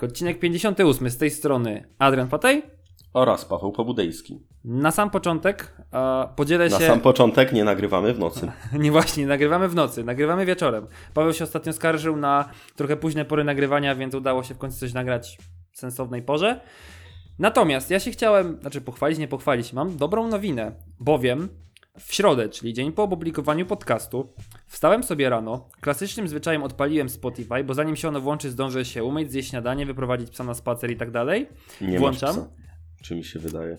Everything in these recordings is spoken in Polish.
Krechtek, odcinek 58 z tej strony Adrian Patej. Oraz Paweł Pobudejski. Na sam początek e, podzielę Na się... sam początek nie nagrywamy w nocy. Nie właśnie, nagrywamy w nocy, nagrywamy wieczorem. Paweł się ostatnio skarżył na trochę późne pory nagrywania, więc udało się w końcu coś nagrać w sensownej porze. Natomiast ja się chciałem, znaczy pochwalić, nie pochwalić, mam dobrą nowinę, bowiem w środę, czyli dzień po opublikowaniu podcastu, wstałem sobie rano, klasycznym zwyczajem odpaliłem Spotify, bo zanim się ono włączy, zdążę się umyć, zjeść śniadanie, wyprowadzić psa na spacer i tak dalej. Nie Włączam. Masz psa. Czy mi się wydaje?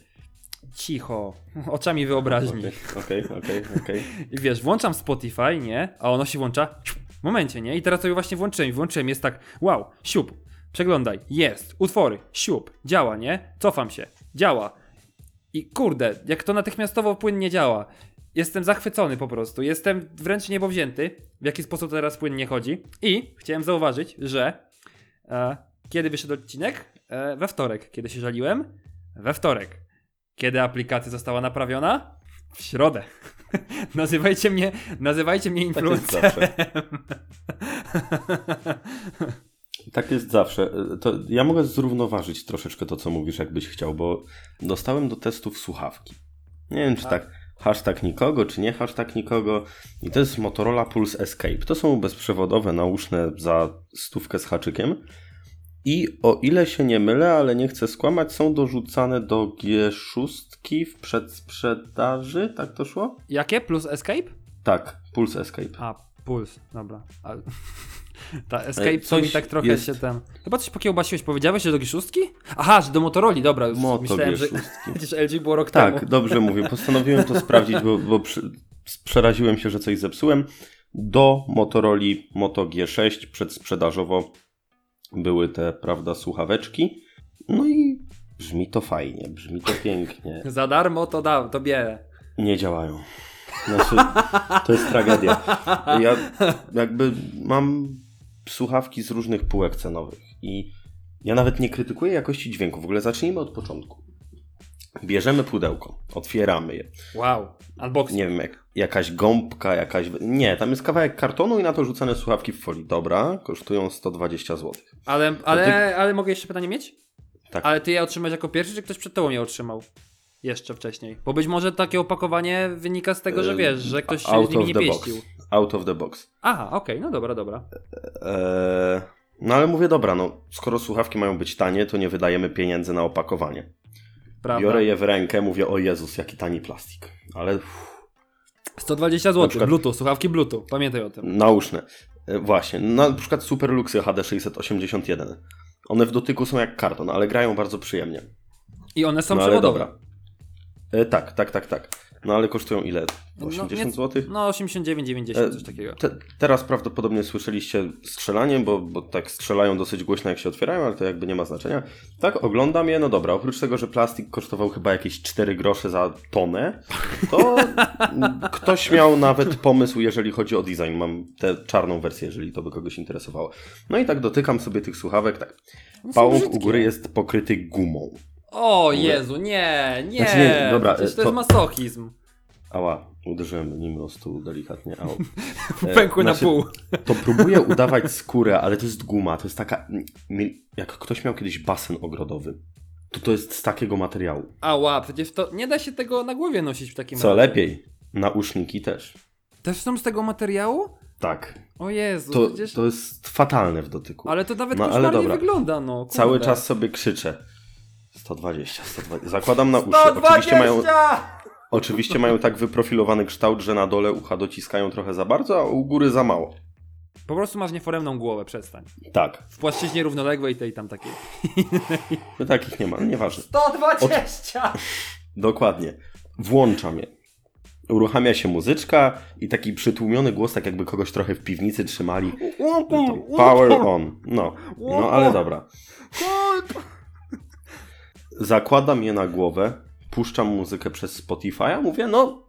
Cicho, oczami wyobraźni. Okej, okej, okej. I wiesz, włączam Spotify, nie? A ono się włącza w momencie, nie? I teraz sobie właśnie włączyłem i włączyłem, jest tak, wow, siup, przeglądaj, jest, utwory, siup, działa, nie? Cofam się, działa. I kurde, jak to natychmiastowo płynnie działa. Jestem zachwycony po prostu, jestem wręcz niebowzięty, w jaki sposób teraz płynnie chodzi. I chciałem zauważyć, że e, kiedy wyszedł odcinek? E, we wtorek, kiedy się żaliłem? We wtorek. Kiedy aplikacja została naprawiona? W środę. nazywajcie mnie, nazywajcie mnie Tak influencerem. Tak jest zawsze. To ja mogę zrównoważyć troszeczkę to, co mówisz, jakbyś chciał, bo dostałem do testów słuchawki. Nie wiem, czy tak hashtag nikogo, czy nie hashtag nikogo. I to jest Motorola Pulse Escape. To są bezprzewodowe, nauszne za stówkę z haczykiem. I o ile się nie mylę, ale nie chcę skłamać, są dorzucane do G6 w przedsprzedaży, tak to szło? Jakie? Plus Escape? Tak, Pulse Escape. A, Puls, dobra. A, ta Escape coś mi tak trochę jest- się tam... Chyba coś pokiełbasiłeś, powiedziałeś, że do G6? Aha, że do Motorola, dobra. Już Moto myślałem, że G6. przecież LG było rok Tak, temu. dobrze mówię. Postanowiłem to sprawdzić, bo, bo przy, przeraziłem się, że coś zepsułem. Do Motorola Moto G6 przedsprzedażowo były te, prawda, słuchaweczki. No i brzmi to fajnie, brzmi to pięknie. Za darmo to dam, to bierę. Nie działają. Znaczy, to jest tragedia. Ja jakby mam słuchawki z różnych półek cenowych i ja nawet nie krytykuję jakości dźwięku. W ogóle zacznijmy od początku. Bierzemy pudełko, otwieramy je. Wow, unboxing. Nie wiem, jak, jakaś gąbka, jakaś. Nie, tam jest kawałek kartonu i na to rzucane słuchawki w folii. Dobra, kosztują 120 zł. Ale, ale, ale mogę jeszcze pytanie mieć? Tak. Ale ty je otrzymałeś jako pierwszy, czy ktoś przed tobą je otrzymał? Jeszcze wcześniej. Bo być może takie opakowanie wynika z tego, że wiesz, że ktoś się z nimi nie pieścił. box. Out of the box. Aha, okej, no dobra, dobra. Eee, no ale mówię, dobra, no skoro słuchawki mają być tanie, to nie wydajemy pieniędzy na opakowanie. Prawda. Biorę je w rękę, mówię, o Jezus, jaki tani plastik. Ale uff, 120 Na zł, przykład- Bluetooth, słuchawki Bluetooth, pamiętaj o tym. nauszne. E, właśnie, na przykład Superluxy HD 681. One w dotyku są jak karton, ale grają bardzo przyjemnie. I one są no przewodowe. dobra. E, tak, tak, tak, tak. No ale kosztują ile? No, 80 nie- zł? No 89, 90, coś takiego. Te, teraz prawdopodobnie słyszeliście strzelanie, bo, bo tak strzelają dosyć głośno jak się otwierają, ale to jakby nie ma znaczenia. Tak, oglądam je, no dobra, oprócz tego, że plastik kosztował chyba jakieś 4 grosze za tonę, to ktoś miał nawet pomysł, jeżeli chodzi o design. Mam tę czarną wersję, jeżeli to by kogoś interesowało. No i tak dotykam sobie tych słuchawek, tak. No u góry jest pokryty gumą. O Jezu, nie, nie. Znaczy nie, dobra, Przecież to, to- jest masochizm. Ała, uderzyłem nim o stół delikatnie. Au. E, Pękły na znaczy, pół. To próbuję udawać skórę, ale to jest guma. To jest taka. mi- Jak ktoś miał kiedyś basen ogrodowy, to to jest z takiego materiału. Ała, przecież to nie da się tego na głowie nosić w takim Co razie. lepiej, nauszniki też. Też są z tego materiału? Tak. O Jezu, To, przecież... to jest fatalne w dotyku. Ale to nawet No, ale koszmarnie dobra. wygląda, no. Kurde. Cały czas sobie krzyczę. 120, 120. Zakładam na uszy. 120! Oczywiście mają, oczywiście mają tak wyprofilowany kształt, że na dole ucha dociskają trochę za bardzo, a u góry za mało. Po prostu masz nieforemną głowę, przestań. Tak. W płaszczyźnie równoległej tej tam takiej. No takich nie ma, no nieważne. 120! Dokładnie. Włączam je. Uruchamia się muzyczka i taki przytłumiony głos, tak jakby kogoś trochę w piwnicy trzymali. To Power on. No, no ale dobra. Zakładam je na głowę, puszczam muzykę przez Spotify'a, mówię, no.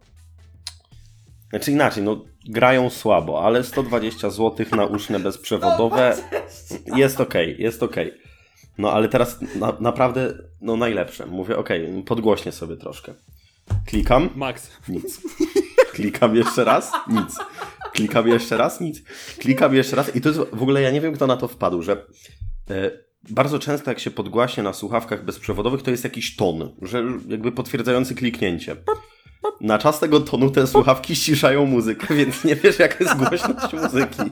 Znaczy inaczej, no grają słabo, ale 120 zł na uszne bezprzewodowe jest okej, jest okej. No ale teraz na, naprawdę, no najlepsze. Mówię, okej, podgłośnie sobie troszkę. Klikam, Max. nic. Klikam jeszcze raz, nic. Klikam jeszcze raz, nic. Klikam jeszcze raz i to jest w ogóle, ja nie wiem kto na to wpadł, że e, bardzo często jak się podgłaśnie na słuchawkach bezprzewodowych, to jest jakiś ton, że jakby potwierdzający kliknięcie. Na czas tego tonu te słuchawki ściszają muzykę, więc nie wiesz jaka jest głośność muzyki.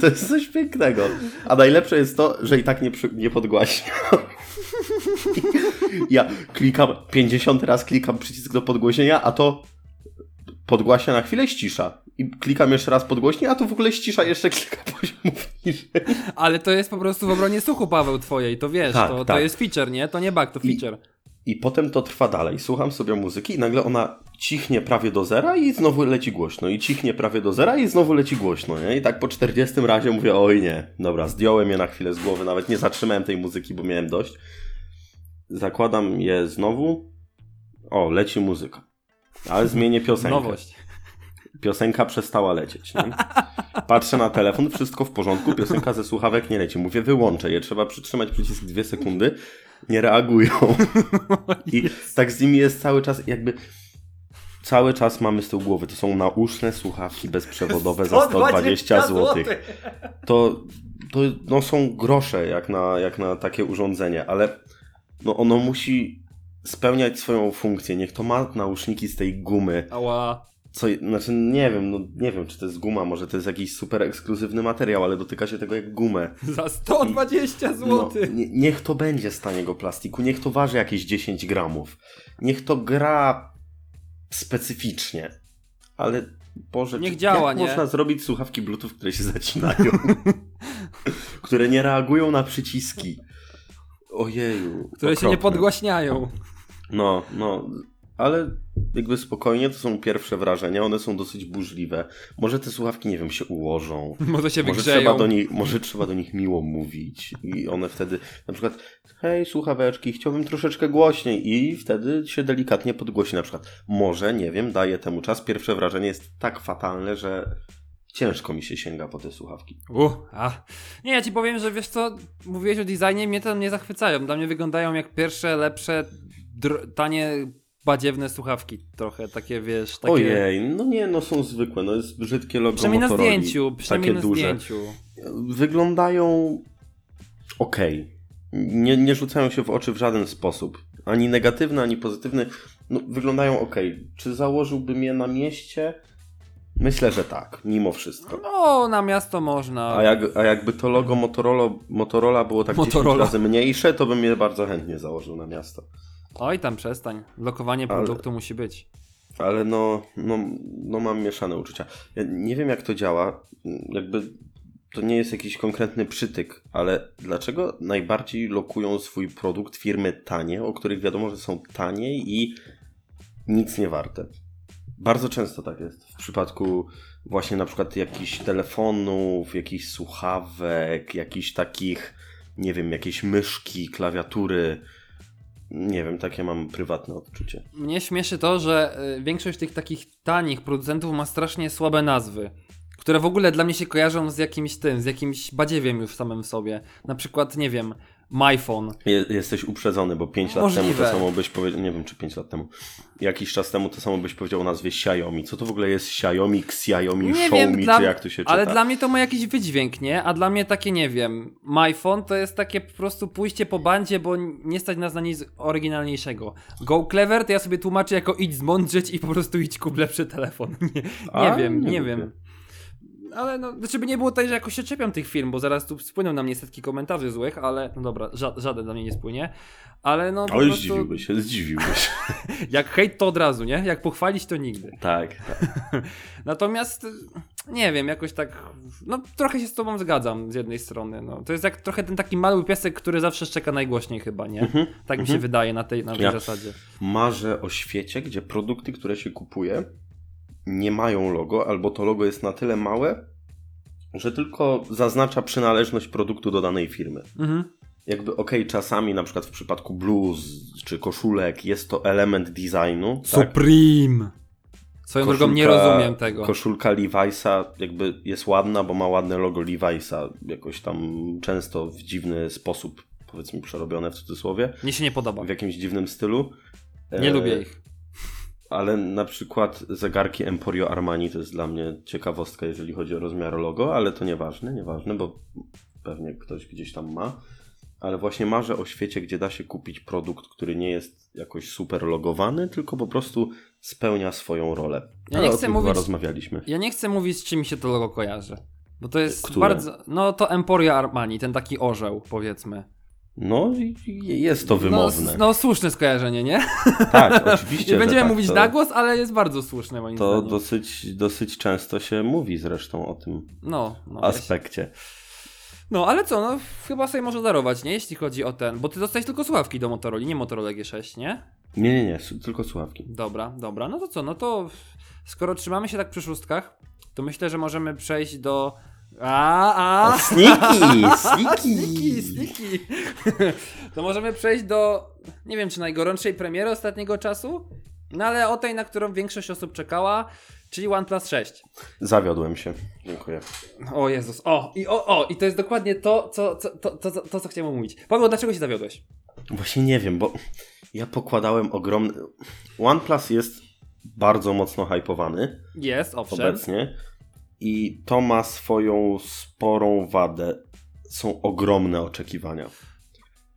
To jest coś pięknego. A najlepsze jest to, że i tak nie, nie podgłaśnia. Ja klikam, 50 raz klikam przycisk do podgłośnienia, a to podgłaśnia na chwilę, ścisza. I klikam jeszcze raz podgłośnie, a to w ogóle ścisza jeszcze kilka poziomów niżej. Ale to jest po prostu w obronie słuchu, Paweł, twojej, to wiesz, Tak, to, to tak. jest feature, nie? To nie bug, to I- feature. I potem to trwa dalej. Słucham sobie muzyki i nagle ona cichnie prawie do zera i znowu leci głośno. I cichnie prawie do zera i znowu leci głośno. Nie? I tak po 40 razie mówię, oj nie, dobra, zdjąłem je na chwilę z głowy, nawet nie zatrzymałem tej muzyki, bo miałem dość. Zakładam je znowu. O, leci muzyka. Ale zmienię piosenkę. Nowość. Piosenka przestała lecieć. Nie? Patrzę na telefon, wszystko w porządku, piosenka ze słuchawek nie leci. Mówię, wyłączę je, trzeba przytrzymać przycisk dwie sekundy. Nie reagują. I tak z nimi jest cały czas, jakby cały czas mamy z tyłu głowy. To są nauszne słuchawki bezprzewodowe za 120 zł. To, to no, są grosze jak na, jak na takie urządzenie, ale no, ono musi spełniać swoją funkcję. Niech to ma nauszniki z tej gumy. Ała. Co, znaczy nie wiem, no nie wiem, czy to jest guma, może to jest jakiś super ekskluzywny materiał, ale dotyka się tego jak gumę. Za 120 No, zł. nie, niech to będzie z taniego plastiku, niech to waży jakieś 10 gramów. Niech to gra specyficznie. Ale Boże, Niech działa, jak nie? można zrobić słuchawki Bluetooth, które się zacinają? które nie reagują na przyciski. Ojeju. Które się nie okropne. podgłaśniają. No, no, ale jakby spokojnie, to są pierwsze wrażenia, one są dosyć burzliwe. Może te słuchawki, nie wiem, się ułożą. Może się Może wygrzeją. trzeba, do nich, może trzeba do nich miło mówić i one wtedy na przykład hej słuchaweczki, chciałbym troszeczkę głośniej i wtedy się delikatnie podgłosi na przykład. Może, nie wiem, daje temu czas. Pierwsze wrażenie jest tak fatalne, że ciężko mi się sięga po te słuchawki. Uh, a. Nie, ja ci powiem, że wiesz co, mówiłeś o designie, mnie to nie zachwycają. Dla mnie wyglądają jak pierwsze, lepsze, tanie, badziewne słuchawki. Trochę takie, wiesz, takie... Ojej, no nie, no są zwykłe, no jest brzydkie logo Przynajmniej na Motorola, zdjęciu, przynajmniej takie na duże. zdjęciu. wyglądają ok. Nie, nie rzucają się w oczy w żaden sposób. Ani negatywny, ani pozytywny. No, wyglądają ok. Czy założyłbym je na mieście? Myślę, że tak, mimo wszystko. No, na miasto można. A, jak, a jakby to logo Motorola, Motorola było tak 10 Motorola. razy mniejsze, to bym je bardzo chętnie założył na miasto. Oj, tam przestań. Lokowanie Ale- produktu musi być. Ale no, no, no mam mieszane uczucia. Ja nie wiem jak to działa. Jakby to nie jest jakiś konkretny przytyk, ale dlaczego najbardziej lokują swój produkt firmy tanie, o których wiadomo, że są tanie i nic nie warte? Bardzo często tak jest. Przypadku właśnie na przykład jakichś telefonów, jakichś słuchawek, jakichś takich, nie wiem, jakieś myszki, klawiatury. Nie wiem, takie mam prywatne odczucie. Mnie śmieszy to, że y, większość tych takich tanich producentów ma strasznie słabe nazwy. Które w ogóle dla mnie się kojarzą z jakimś tym, z jakimś badziewiem już samym w sobie. Na przykład, nie wiem, MyPhone. Je, jesteś uprzedzony, bo 5 lat Możliwe. temu to samo byś powiedział, nie wiem czy 5 lat temu, jakiś czas temu to samo byś powiedział o nazwie Xiaomi. Co to w ogóle jest Xiaomi, Xiaomi, Nie Xiaomi, wiem, dla- czy jak to się czyta? Ale dla mnie to ma jakiś wydźwięk, nie? A dla mnie takie, nie wiem, MyPhone to jest takie po prostu pójście po bandzie, bo nie stać nas na nic oryginalniejszego. Go Clever to ja sobie tłumaczę jako idź zmądrzeć i po prostu idź kup lepszy telefon. Nie, nie A, wiem, nie nie, wiem. Ale no, znaczy by nie było tutaj, że jakoś się czepiam tych firm, bo zaraz tu spłyną na mnie setki komentarzy złych, ale no dobra, ża żaden dla mnie nie spłynie. Ale no Oj, prostu, zdziwiłbyś się, zdziwiłbyś. jak hejt to od razu, nie? Jak pochwalić to nigdy. tak, tak. Natomiast nie wiem, jakoś tak. No, trochę się z tobą zgadzam z jednej strony. No. To jest jak trochę ten taki mały piesek, który zawsze szczeka najgłośniej, chyba, nie? tak mi się wydaje na tej, na tej Ja- zasadzie. Marzę o świecie, gdzie produkty, które się kupuje, nie mają logo, albo to logo jest na tyle małe, że tylko zaznacza przynależność produktu do danej firmy. Mhm. Jakby okej, czasami na przykład w przypadku bluz czy koszulek jest to element designu, tak? Supreme! Swoją drogą nie rozumiem tego. Koszulka Levi'sa jakby jest ładna, bo ma ładne logo Levi'sa, jakoś tam często w dziwny sposób, powiedzmy przerobione w cudzysłowie, Mnie się nie podoba. w jakimś dziwnym stylu. Nie E, lubię ich. Ale na przykład zegarki Emporio Armani to jest dla mnie ciekawostka, jeżeli chodzi o rozmiar logo, ale to nieważne, nieważne, bo pewnie ktoś gdzieś tam ma. ale właśnie marzę o świecie, gdzie da się kupić produkt, który nie jest jakoś super logowany, tylko po prostu spełnia swoją rolę. Ja ale nie chcę mówić- rozmawialiśmy. Ja nie chcę mówić, z czym się to logo kojarzy. Bo to jest Które? bardzo. No to Emporia Armani, ten taki orzeł, powiedzmy. No jest to wymowne. No, no słuszne skojarzenie, nie? Tak, oczywiście. Nie będziemy tak, mówić to, na głos, ale jest bardzo słuszne moim To zdaniem. dosyć, dosyć często się mówi zresztą o tym No, no, aspekcie. no, ale co, no chyba sobie może darować, nie? Jeśli chodzi o ten, bo ty dostałeś tylko słuchawki do Motorola, nie Motorola G6, nie? Nie, nie, nie, tylko słuchawki. Dobra, dobra, no to co, no to skoro trzymamy się tak przy szóstkach, to myślę, że możemy przejść do... A, a! Sniki! Sniki, Sniki! sniki. To możemy przejść do, nie wiem czy najgorętszej premiery ostatniego czasu, no ale o tej, na którą większość osób czekała, czyli OnePlus 6. Zawiodłem się. Dziękuję. O Jezus, o, i o, o, i to jest dokładnie to, co, co, to, to, to, to co chciałem mówić. Paweł, dlaczego się zawiodłeś? Właśnie nie wiem, bo ja pokładałem ogromny... OnePlus jest bardzo mocno hypowany Jest, owszem. obecnie i to ma swoją sporą wadę. Są ogromne oczekiwania.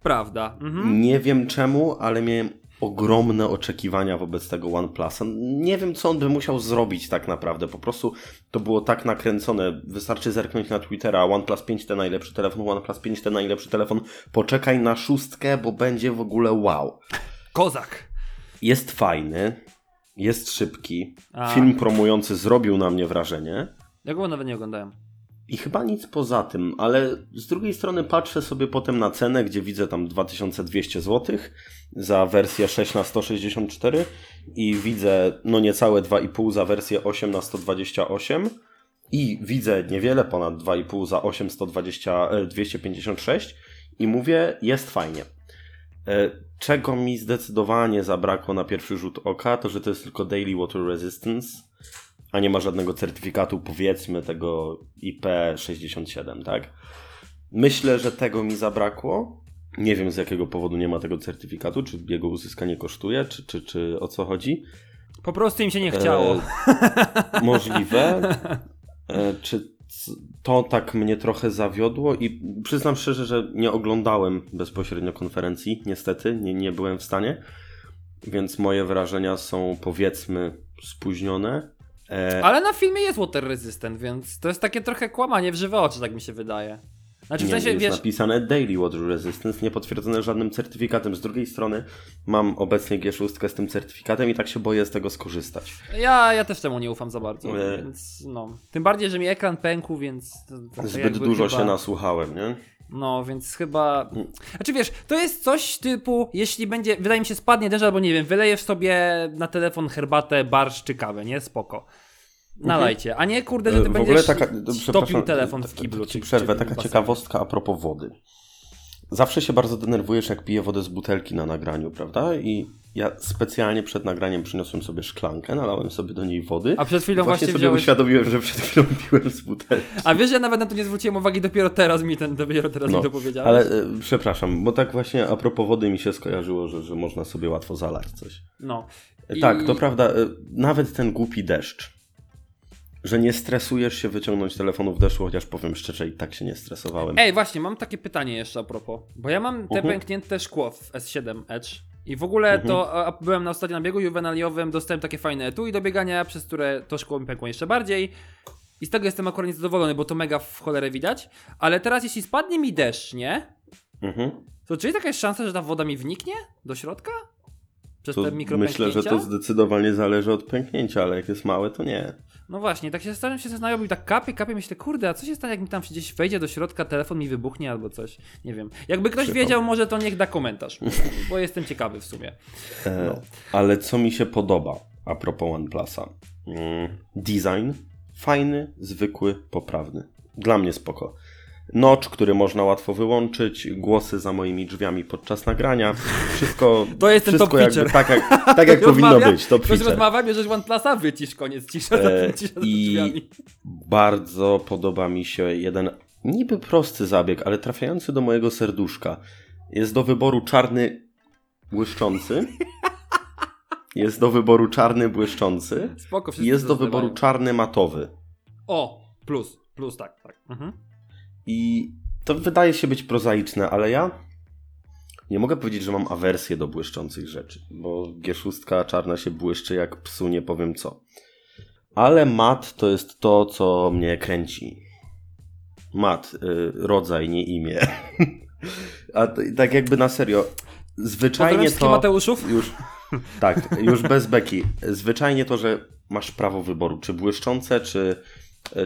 Prawda. Mhm. Nie wiem czemu, ale miałem ogromne oczekiwania wobec tego OnePlusa. Nie wiem, co on by musiał zrobić tak naprawdę. Po prostu to było tak nakręcone. Wystarczy zerknąć na Twittera. OnePlus 5 to najlepszy telefon, OnePlus 5 to najlepszy telefon. Poczekaj na szóstkę, bo będzie w ogóle wow. Kozak. Jest fajny, jest szybki. A. Film promujący zrobił na mnie wrażenie. Ja go nawet nie oglądałem. I chyba nic poza tym, ale z drugiej strony patrzę sobie potem na cenę, gdzie widzę tam 2200 zł za wersję 6 na 164 i widzę no niecałe 2,5 za wersję 8 na 128 i widzę niewiele ponad 2,5 za 8 120, e, 256 i mówię, jest fajnie. E, Czego mi zdecydowanie zabrakło na pierwszy rzut oka, to że to jest tylko Daily Water Resistance, a nie ma żadnego certyfikatu, powiedzmy, tego IP67, tak? Myślę, że tego mi zabrakło. Nie wiem z jakiego powodu nie ma tego certyfikatu, czy jego uzyskanie kosztuje, czy, czy, czy o co chodzi. Po prostu im się nie chciało. E, możliwe. E, czy to tak mnie trochę zawiodło i przyznam szczerze, że nie oglądałem bezpośrednio konferencji, niestety, nie, nie byłem w stanie, więc moje wrażenia są powiedzmy spóźnione. E, Ale na filmie jest water resistant, więc to jest takie trochę kłamanie w żywe oczy, tak mi się wydaje. Znaczy w sensie, jest wiesz, napisane Daily Water Resistance, nie potwierdzone żadnym certyfikatem. Z drugiej strony mam obecnie G6 z tym certyfikatem i tak się boję z tego skorzystać. ja, ja też temu nie ufam za bardzo, E. więc no. Tym bardziej, że mi ekran pękł, więc... Zbyt dużo chyba... się nasłuchałem, nie? No, więc chyba. Mm. Znaczy wiesz, to jest coś typu, jeśli będzie, wydaje mi się, spadnie deszcz, albo nie wiem, wylejesz sobie na telefon herbatę, barszcz czy kawę, nie? Spoko. Nalajcie, a nie kurde, że ty. E, w będziesz taka, topił przepraszam, telefon w tak- kiblu. tak ci przerwę, taka ciekawostka a propos wody. Zawsze się bardzo denerwujesz, jak piję wodę z butelki na nagraniu, prawda? I ja specjalnie przed nagraniem przyniosłem sobie szklankę, nalałem sobie do niej wody. A przed chwilą właśnie właśnie sobie wziąłeś... uświadomiłem, że przed chwilą piłem z butelki. A wiesz, ja nawet na to nie zwróciłem uwagi, dopiero teraz mi ten, dopiero teraz No, mi to powiedziałeś. Ale e, przepraszam, bo tak właśnie a propos wody mi się skojarzyło, że, że można sobie łatwo zalać coś. No. E, I- Tak, to prawda. e, Nawet ten głupi deszcz. Że nie stresujesz się wyciągnąć telefonu w deszczu, chociaż powiem szczerze, i tak się nie stresowałem. Ej, właśnie, mam takie pytanie jeszcze a propos. Bo ja mam te Mhm. pęknięte szkło w S7 Edge. I w ogóle to a, a byłem na ostatnim nabiegu juwenaliowym, dostałem takie fajne etui do biegania, przez które to szkło mi pękło jeszcze bardziej. I z tego jestem akurat niezadowolony, bo to mega w cholerę widać. Ale teraz jeśli spadnie mi deszcz, nie? Mhm. To czy jest jakaś szansa, że ta woda mi wniknie do środka? Przez To te mikropęknięcia? myślę, że to zdecydowanie zależy od pęknięcia, ale jak jest małe, to nie. No właśnie, tak się zastanawiam się zastanawiam, tak kapie, kapie, myślę, kurde, a co się stanie, jak mi tam gdzieś wejdzie do środka, telefon mi wybuchnie albo coś, nie wiem. Jakby ktoś Przypał. wiedział, może to niech da komentarz, bo jestem ciekawy w sumie. E, No. Ale co mi się podoba a propos OnePlusa? Mm, design fajny, zwykły, poprawny. Dla mnie spoko. Notch, który można łatwo wyłączyć, głosy za moimi drzwiami podczas nagrania. Wszystko, To jest ten wszystko jakby tak jak, tak jak powinno być. Top Ktoś rozmawia, bierzesz OnePlusa, wycisz, koniec, cisza, E, cisza za i- drzwiami. Bardzo podoba mi się jeden niby prosty zabieg, ale trafiający do mojego serduszka. Jest do wyboru czarny błyszczący. Jest do wyboru czarny błyszczący. Spoko, jest do to wyboru czarny matowy. O, plus, plus, tak, tak. Mhm. I to wydaje się być prozaiczne, ale ja nie mogę powiedzieć, że mam awersję do błyszczących rzeczy, bo G6 czarna się błyszczy jak psu, nie powiem co. Ale mat to jest to, co mnie kręci. Mat, y, rodzaj, nie imię. A tak jakby na serio, zwyczajnie to... Mateuszów. Już, tak, już bez beki. Zwyczajnie to, że masz prawo wyboru, czy błyszczące, czy,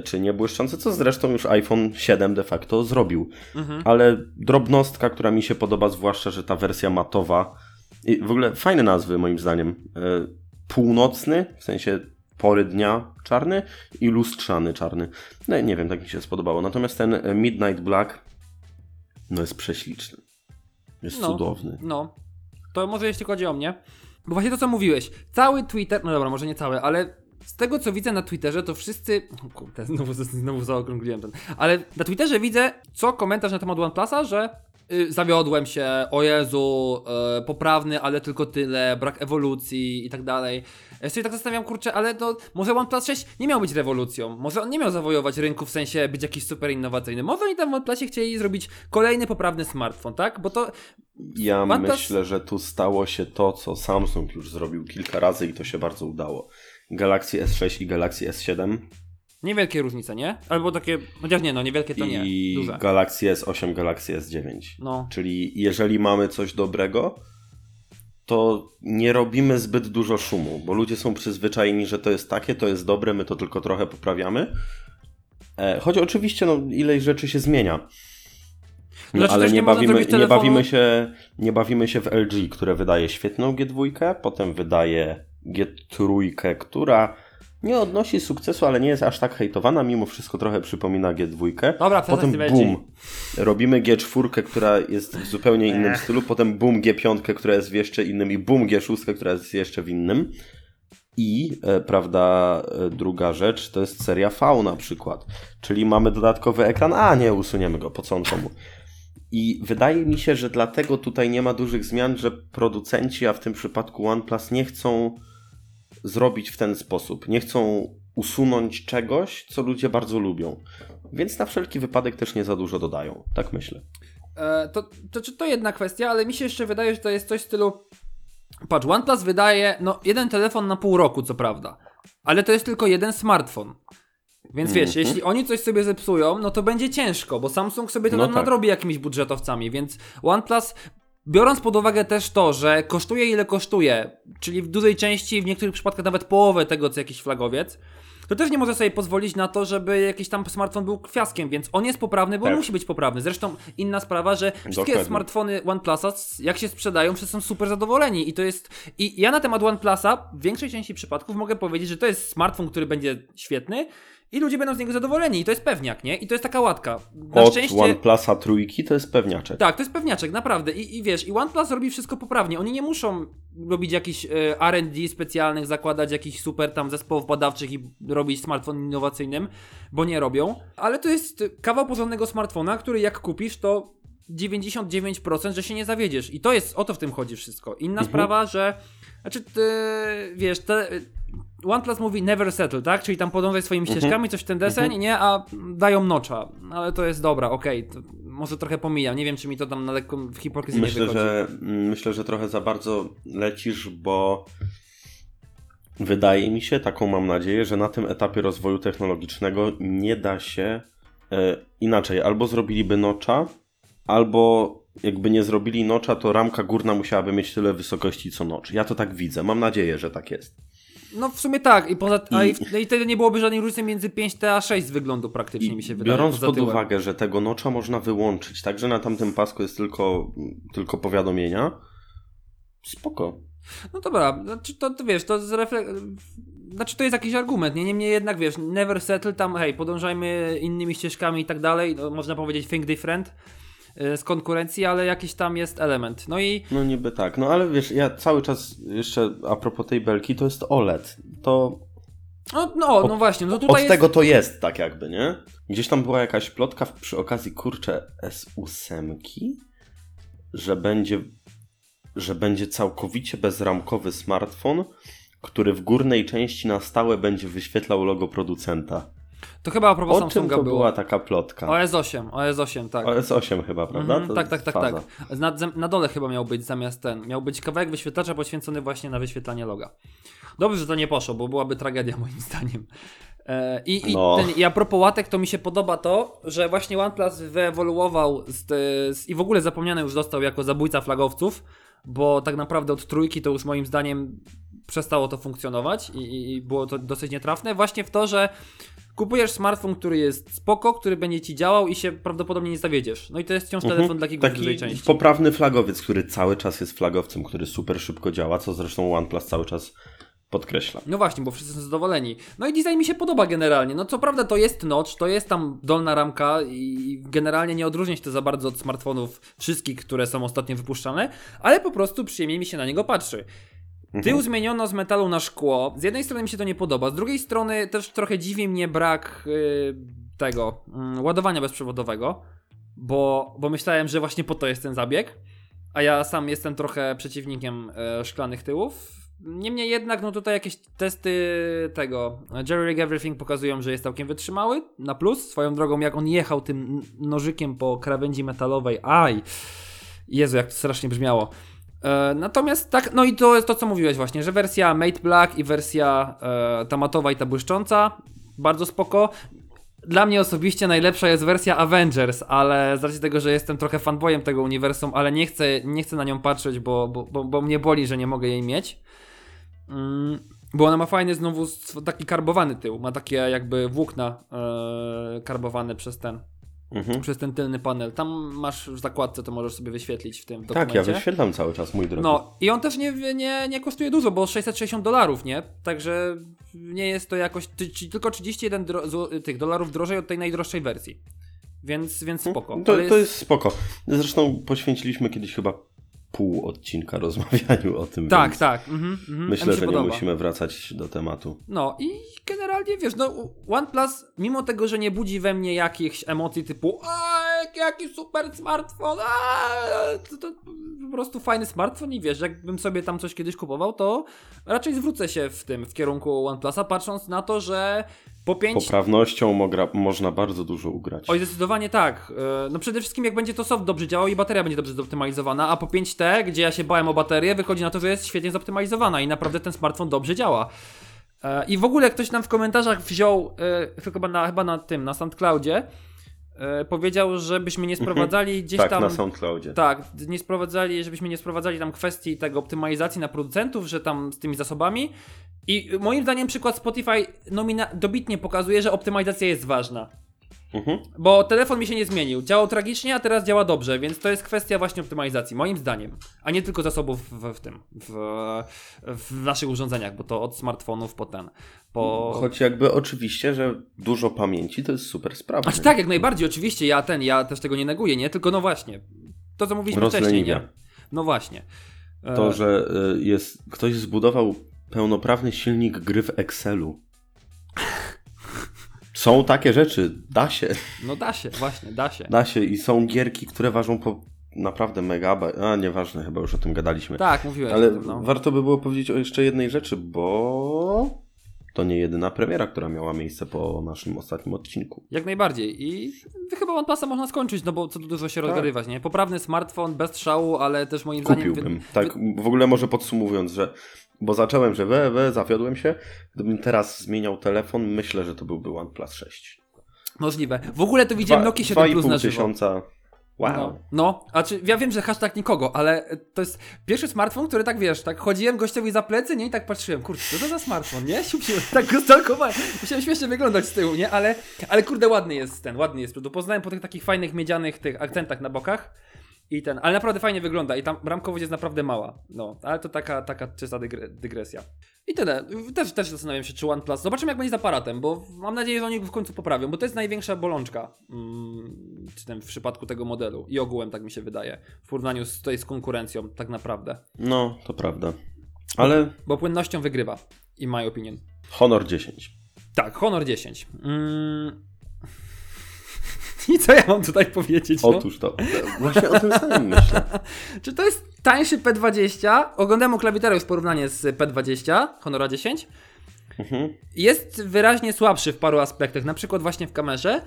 czy niebłyszczące, co zresztą już iPhone 7 de facto zrobił. Mhm. Ale drobnostka, która mi się podoba, zwłaszcza, że ta wersja matowa, i w ogóle fajne nazwy moim zdaniem. E, Północny, w sensie pory dnia czarny i lustrzany czarny. No nie wiem, tak mi się spodobało. Natomiast ten e, Midnight Black no jest prześliczny. Jest No. cudowny. No, to może jeśli chodzi o mnie. Bo właśnie to, co mówiłeś, cały Twitter, no dobra, może nie cały, ale z tego, co widzę na Twitterze, to wszyscy. O Kurde, znowu, znowu zaokrągliłem ten. Ale na Twitterze widzę co komentarz na temat OnePlusa, że y, zawiodłem się, o Jezu, y, poprawny, ale tylko tyle, brak ewolucji i tak dalej. Ja sobie tak zastanawiam, kurczę, ale to może OnePlus 6 nie miał być rewolucją. Może on nie miał zawojować rynku w sensie być jakiś super innowacyjny. Może oni tam w OnePlusie chcieli zrobić kolejny poprawny smartfon, tak? Bo to Ja OnePlus- myślę, że tu stało się to, co Samsung już zrobił kilka razy i to się bardzo udało. Galaxy S6 i Galaxy S7 Niewielkie różnice, nie? Albo takie, chociaż nie, no niewielkie to nie, i duże. Galaxy S8, Galaxy S9. No, Czyli jeżeli mamy coś dobrego, to nie robimy zbyt dużo szumu, bo ludzie są przyzwyczajeni, że to jest takie, to jest dobre, my to tylko trochę poprawiamy. E, Choć oczywiście no, ileś rzeczy się zmienia. No, Znaczy ale nie, nie bawimy, nie, bawimy się, nie bawimy się w LG, które wydaje świetną G2, potem wydaje G3, która nie odnosi sukcesu, ale nie jest aż tak hejtowana, mimo wszystko trochę przypomina G2. Dobra, potem boom, robimy G4, która jest w zupełnie innym Ech. stylu, potem boom G5, która jest w jeszcze innym i boom G6, która jest jeszcze w innym. I, e, prawda, e, druga rzecz to jest seria V na przykład. Czyli mamy dodatkowy ekran, a nie, usuniemy go, po co on komu. I wydaje mi się, że dlatego tutaj nie ma dużych zmian, że producenci, a w tym przypadku OnePlus, nie chcą zrobić w ten sposób. Nie chcą usunąć czegoś, co ludzie bardzo lubią. Więc na wszelki wypadek też nie za dużo dodają. Tak myślę. E, to, to, to, jedna kwestia, ale mi się jeszcze wydaje, że to jest coś w stylu. Patrz, OnePlus wydaje, no, jeden telefon na pół roku, co prawda, ale to jest tylko jeden smartfon. Więc wiesz, Mhm. jeśli oni coś sobie zepsują, no to będzie ciężko, bo Samsung sobie to No tam tak. nadrobi jakimiś budżetowcami, więc OnePlus, biorąc pod uwagę też to, że kosztuje ile kosztuje, czyli w dużej części, w niektórych przypadkach nawet połowę tego, co jakiś flagowiec, to też nie może sobie pozwolić na to, żeby jakiś tam smartfon był kwiaskiem, więc on jest poprawny, bo on Tak. musi być poprawny. Zresztą inna sprawa, że wszystkie Dokładnie. smartfony OnePlusa, jak się sprzedają, wszyscy są super zadowoleni i to jest... I ja na temat OnePlusa w większej części przypadków mogę powiedzieć, że to jest smartfon, który będzie świetny i ludzie będą z niego zadowoleni i to jest pewniak, nie? I to jest taka łatka. Na Od szczęście... OnePlusa trójki to jest pewniaczek. Tak, to jest pewniaczek, naprawdę. I, I wiesz, i OnePlus robi wszystko poprawnie. Oni nie muszą robić jakichś e, RD specjalnych, zakładać jakichś super tam zespołów badawczych i robić smartfon innowacyjnym, bo nie robią. Ale to jest kawał porządnego smartfona, który jak kupisz, to 99% że się nie zawiedziesz. I to jest, o to w tym chodzi wszystko. Inna sprawa, że. Znaczy, ty, wiesz, te. OnePlus mówi never settle, tak? Czyli tam podążaj swoimi ścieżkami, coś w ten deseń, nie? A dają nocza. Ale to jest dobra, okej. to może trochę pomijam. Nie wiem, czy mi to tam na lekko w hipokryzję nie Myślę, wychodzi. że, mm, myślę, że trochę za bardzo lecisz, bo wydaje mi się, taką mam nadzieję, że na tym etapie rozwoju technologicznego nie da się e, inaczej. Albo zrobiliby nocza, albo jakby nie zrobili nocza, to ramka górna musiałaby mieć tyle wysokości co nocz. Ja to tak widzę. Mam nadzieję, że tak jest. No w sumie tak. I poza a I- i, no i wtedy nie byłoby żadnej różnicy między 5T a 6 z wyglądu praktycznie, mi się wydaje. biorąc pod tyłem. uwagę, że tego nocza można wyłączyć, także na tamtym pasku jest tylko, tylko powiadomienia, spoko. No dobra, znaczy to, to wiesz, to z refle- Znaczy to jest jakiś argument, nie? Niemniej jednak wiesz, never settle tam, hej, podążajmy innymi ścieżkami i tak dalej, no, można powiedzieć think different z konkurencji, ale jakiś tam jest element. No i No niby tak, no ale wiesz, ja cały czas jeszcze a propos tej belki, to jest OLED. To no, no, no właśnie, no tutaj od jest... tego to jest tak jakby, nie? Gdzieś tam była jakaś plotka w- przy okazji, kurczę, S8, że będzie, że będzie całkowicie bezramkowy smartfon, który w górnej części na stałe będzie wyświetlał logo producenta. To chyba a propos O czym Samsunga to było. była taka plotka? OS8, OS8, tak. OS8 chyba, prawda? Mhm, To tak, tak, tak, tak. Na, na dole chyba miał być zamiast ten. Miał być kawałek wyświetlacza poświęcony właśnie na wyświetlanie loga. Dobrze, że to nie poszło, bo byłaby tragedia moim zdaniem. E, I, i, No. ten, I a propos łatek, to mi się podoba to, że właśnie OnePlus wyewoluował z, z, i w ogóle zapomniany już został jako zabójca flagowców, bo tak naprawdę od trójki to już moim zdaniem przestało to funkcjonować i, i było to dosyć nietrafne. Właśnie w to, że kupujesz smartfon, który jest spoko, który będzie ci działał i się prawdopodobnie nie zawiedziesz. No i to jest wciąż telefon Mhm. dla gigów w dużej Taki części. poprawny flagowiec, który cały czas jest flagowcem, który super szybko działa, co zresztą OnePlus cały czas podkreśla. No właśnie, bo wszyscy są zadowoleni. No i design mi się podoba generalnie. No co prawda to jest notch, to jest tam dolna ramka i generalnie nie odróżnia się to za bardzo od smartfonów wszystkich, które są ostatnio wypuszczane, ale po prostu przyjemnie mi się na niego patrzy. Tył zmieniono z metalu na szkło. Z jednej strony mi się to nie podoba, z drugiej strony też trochę dziwi mnie brak yy, tego mm, ładowania bezprzewodowego, bo, bo myślałem, że właśnie po to jest ten zabieg, a ja sam jestem trochę przeciwnikiem e, szklanych tyłów. Niemniej jednak, no tutaj jakieś testy tego Jerry Rig Everything pokazują, że jest całkiem wytrzymały, na plus. Swoją drogą, jak on jechał tym nożykiem po krawędzi metalowej, aj, Jezu, jak to strasznie brzmiało. E, natomiast tak, no i to jest to, co mówiłeś właśnie, że wersja Mate Black i wersja e, ta matowa i ta błyszcząca, bardzo spoko. Dla mnie osobiście najlepsza jest wersja Avengers, ale z racji tego, że jestem trochę fanboyem tego uniwersum, ale nie chcę, nie chcę na nią patrzeć, bo, bo, bo, bo mnie boli, że nie mogę jej mieć. Mm, bo ona ma fajny znowu taki karbowany tył, ma takie jakby włókna e, karbowane przez ten, Mhm. przez ten tylny panel. Tam masz w zakładce, to możesz sobie wyświetlić w tym Tak, dokumencie. ja wyświetlam cały czas, mój drogi. No i on też nie, nie, nie kosztuje dużo, bo 660 dolarów, nie? Także nie jest to jakoś, ty, czy, tylko 31 dro, tych dolarów drożej od tej najdroższej wersji. Więc, więc spoko. Mhm. To, Ale to jest spoko. Zresztą poświęciliśmy kiedyś chyba pół odcinka rozmawianiu o tym. Tak, tak. Mhm, mhm, Myślę, że nie podoba. musimy wracać do tematu. No i generalnie wiesz, no OnePlus, mimo tego, że nie budzi we mnie jakichś emocji typu a jaki super smartfon, a, to, to po prostu fajny smartfon i wiesz, jakbym sobie tam coś kiedyś kupował, to raczej zwrócę się w tym, w kierunku OnePlusa, patrząc na to, że po 5 Poprawnością mogra, można bardzo dużo ugrać. Oj, zdecydowanie tak. E, No przede wszystkim jak będzie to soft dobrze działał i bateria będzie dobrze zoptymalizowana, a po 5T, gdzie ja się bałem o baterię, wychodzi na to, że jest świetnie zoptymalizowana i naprawdę ten smartfon dobrze działa. E, I w ogóle ktoś nam w komentarzach wziął, e, chyba na, chyba na tym, na SoundCloudzie, e, powiedział, żebyśmy nie sprowadzali gdzieś tak, tam... na SoundCloudzie. Tak, nie sprowadzali, żebyśmy nie sprowadzali tam kwestii tego optymalizacji na producentów, że tam z tymi zasobami. I moim zdaniem przykład Spotify nomina- dobitnie pokazuje, że optymalizacja jest ważna. Mhm. Bo telefon mi się nie zmienił. Działał tragicznie, a teraz działa dobrze, więc to jest kwestia właśnie optymalizacji, moim zdaniem. A nie tylko zasobów w, w tym, w, w naszych urządzeniach, bo to od smartfonów po ten. Po... Choć jakby oczywiście, że dużo pamięci to jest super sprawa. Znaczy tak, jak najbardziej, oczywiście, ja ten, ja też tego nie neguję, nie? Tylko no właśnie, to co mówiliśmy wcześniej, nie? No właśnie. E, To, że y, jest, ktoś zbudował pełnoprawny silnik gry w Excelu. Są takie rzeczy, da się, No da się, właśnie, da się. da się i są gierki, które ważą po naprawdę megabajt, a nieważne, chyba już o tym gadaliśmy. Tak, mówiłeś Ale tym, no. warto by było powiedzieć o jeszcze jednej rzeczy, bo to nie jedyna premiera, która miała miejsce po naszym ostatnim odcinku. Jak najbardziej. I chyba OnePlusa można skończyć, no bo co tu dużo się rozgadywać, nie? Poprawny smartfon, bez szału, ale też moim zdaniem... Kupiłbym. wy- Tak, w ogóle może podsumowując, że bo zacząłem, że we, we, zawiodłem się. Gdybym teraz zmieniał telefon, myślę, że to byłby OnePlus 6. Możliwe. W ogóle to widziałem Nokia 7 Plus 2,5 na żywo. tysiąca. Wow. No, no, a czy ja wiem, że hashtag nikogo, ale to jest pierwszy smartfon, który tak wiesz, tak chodziłem gościowi za plecy, nie? I tak patrzyłem, kurczę, co to za smartfon, nie? Siup, tak go stalkowałem. Musiałem śmiesznie wyglądać z tyłu, nie? Ale, ale kurde, ładny jest ten, ładny jest. Poznałem po tych takich fajnych miedzianych tych akcentach na bokach. I ten, ale naprawdę fajnie wygląda i tam bramkowość jest naprawdę mała. No, ale to taka, taka czysta dygre, dygresja. I tyle. Też, też zastanawiam się, czy OnePlus. Zobaczymy, jak będzie z aparatem, bo mam nadzieję, że oni go w końcu poprawią, bo to jest największa bolączka mm, czy ten, w przypadku tego modelu. I ogółem, tak mi się wydaje. W porównaniu z, tutaj z konkurencją, tak naprawdę. No, to prawda. Ale Bo płynnością wygrywa, in my opinion. Honor 10. Tak, Honor 10. Mm. I co ja mam tutaj powiedzieć? No? Otóż to. Właśnie o tym samym myślę. Czy to jest tańszy P20? Oglądałem u klawiterów w porównanie z P20 Honora 10. Mhm. jest wyraźnie słabszy w paru aspektach, na przykład właśnie w kamerze.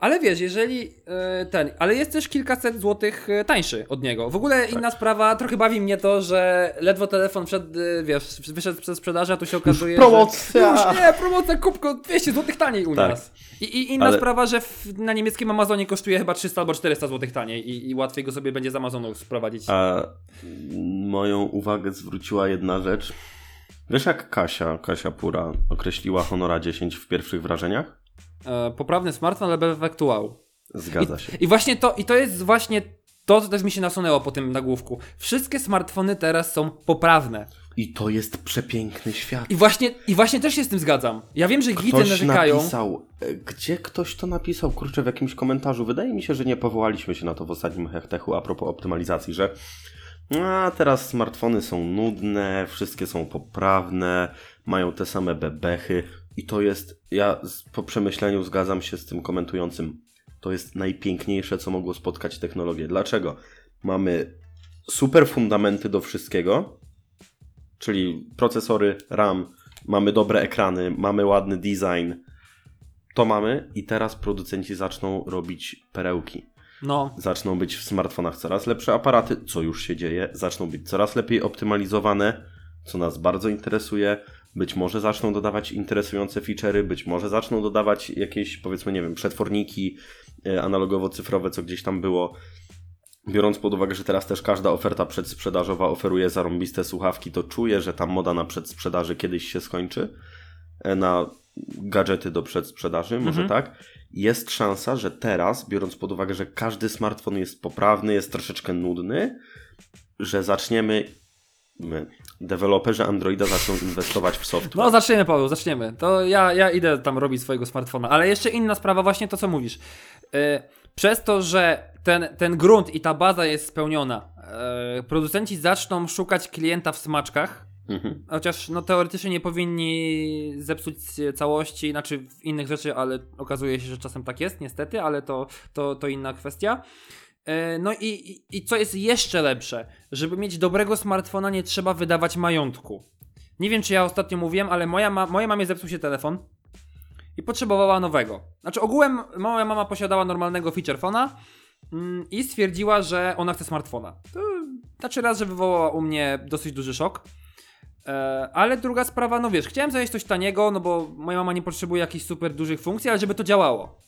Ale wiesz, jeżeli e, ten, ale jest też kilkaset złotych e, tańszy od niego. W ogóle Tak. inna sprawa, trochę bawi mnie to, że ledwo telefon przed, e, wiesz, wyszedł przez sprzedaż, a tu się okazuje, promocja! że... Już nie, promocja, kupko 200 złotych taniej u Tak. nas. I, i inna Ale- sprawa, że w, na niemieckim Amazonie kosztuje chyba 300 albo 400 złotych taniej i, i łatwiej go sobie będzie z Amazonu sprowadzić. A moją uwagę zwróciła jedna rzecz. Wiesz jak Kasia, Kasia Pura określiła Honora 10 w pierwszych wrażeniach? E, poprawny smartfon, ale bez wow. Zgadza się. I właśnie to, i to jest właśnie to, co też mi się nasunęło po tym nagłówku. Wszystkie smartfony teraz są poprawne. I to jest przepiękny świat. I właśnie, I właśnie też się z tym zgadzam. Ja wiem, że Ktoś narzekają. napisał, e, gdzie ktoś to napisał, kurczę, w jakimś komentarzu. Wydaje mi się, że nie powołaliśmy się na to w ostatnim hechtechu a propos optymalizacji, że a teraz smartfony są nudne, wszystkie są poprawne, mają te same bebechy i to jest, ja po przemyśleniu zgadzam się z tym komentującym, to jest najpiękniejsze, co mogło spotkać technologię. Dlaczego? Mamy super fundamenty do wszystkiego, czyli procesory, RAM, mamy dobre ekrany, mamy ładny design. To mamy i teraz producenci zaczną robić perełki. No, Zaczną być w smartfonach coraz lepsze aparaty, co już się dzieje, zaczną być coraz lepiej optymalizowane, co nas bardzo interesuje. Być może zaczną dodawać interesujące feature'y, być może zaczną dodawać jakieś, powiedzmy, nie wiem, przetworniki e, analogowo-cyfrowe, co gdzieś tam było. Biorąc pod uwagę, że teraz też każda oferta przedsprzedażowa oferuje zarąbiste słuchawki, to czuję, że ta moda na przedsprzedaży kiedyś się skończy. E, Na gadżety do przedsprzedaży, może tak. Jest szansa, że teraz, biorąc pod uwagę, że każdy smartfon jest poprawny, jest troszeczkę nudny, że zaczniemy, my, deweloperzy Androida zaczną inwestować w software. no zaczniemy Paweł, zaczniemy. To ja, ja idę tam robić swojego smartfona. Ale jeszcze inna sprawa, właśnie to co mówisz. E, przez to, że ten, ten grunt i ta baza jest spełniona, e, producenci zaczną szukać klienta w smaczkach, Mhm. Chociaż no, teoretycznie nie powinni zepsuć całości, znaczy innych rzeczy, ale okazuje się, że czasem tak jest, niestety, ale to, to, to inna kwestia. E, No i, i, i co jest jeszcze lepsze, żeby mieć dobrego smartfona nie trzeba wydawać majątku. Nie wiem czy ja ostatnio mówiłem, ale moja ma mojej mamie zepsuł się telefon i potrzebowała nowego. Znaczy ogółem moja mama posiadała normalnego feature phona mm, i stwierdziła, że ona chce smartfona. To znaczy raz, że wywołała u mnie dosyć duży szok. E, ale druga sprawa, no wiesz, chciałem znaleźć coś taniego, no bo moja mama nie potrzebuje jakichś super dużych funkcji, ale żeby to działało.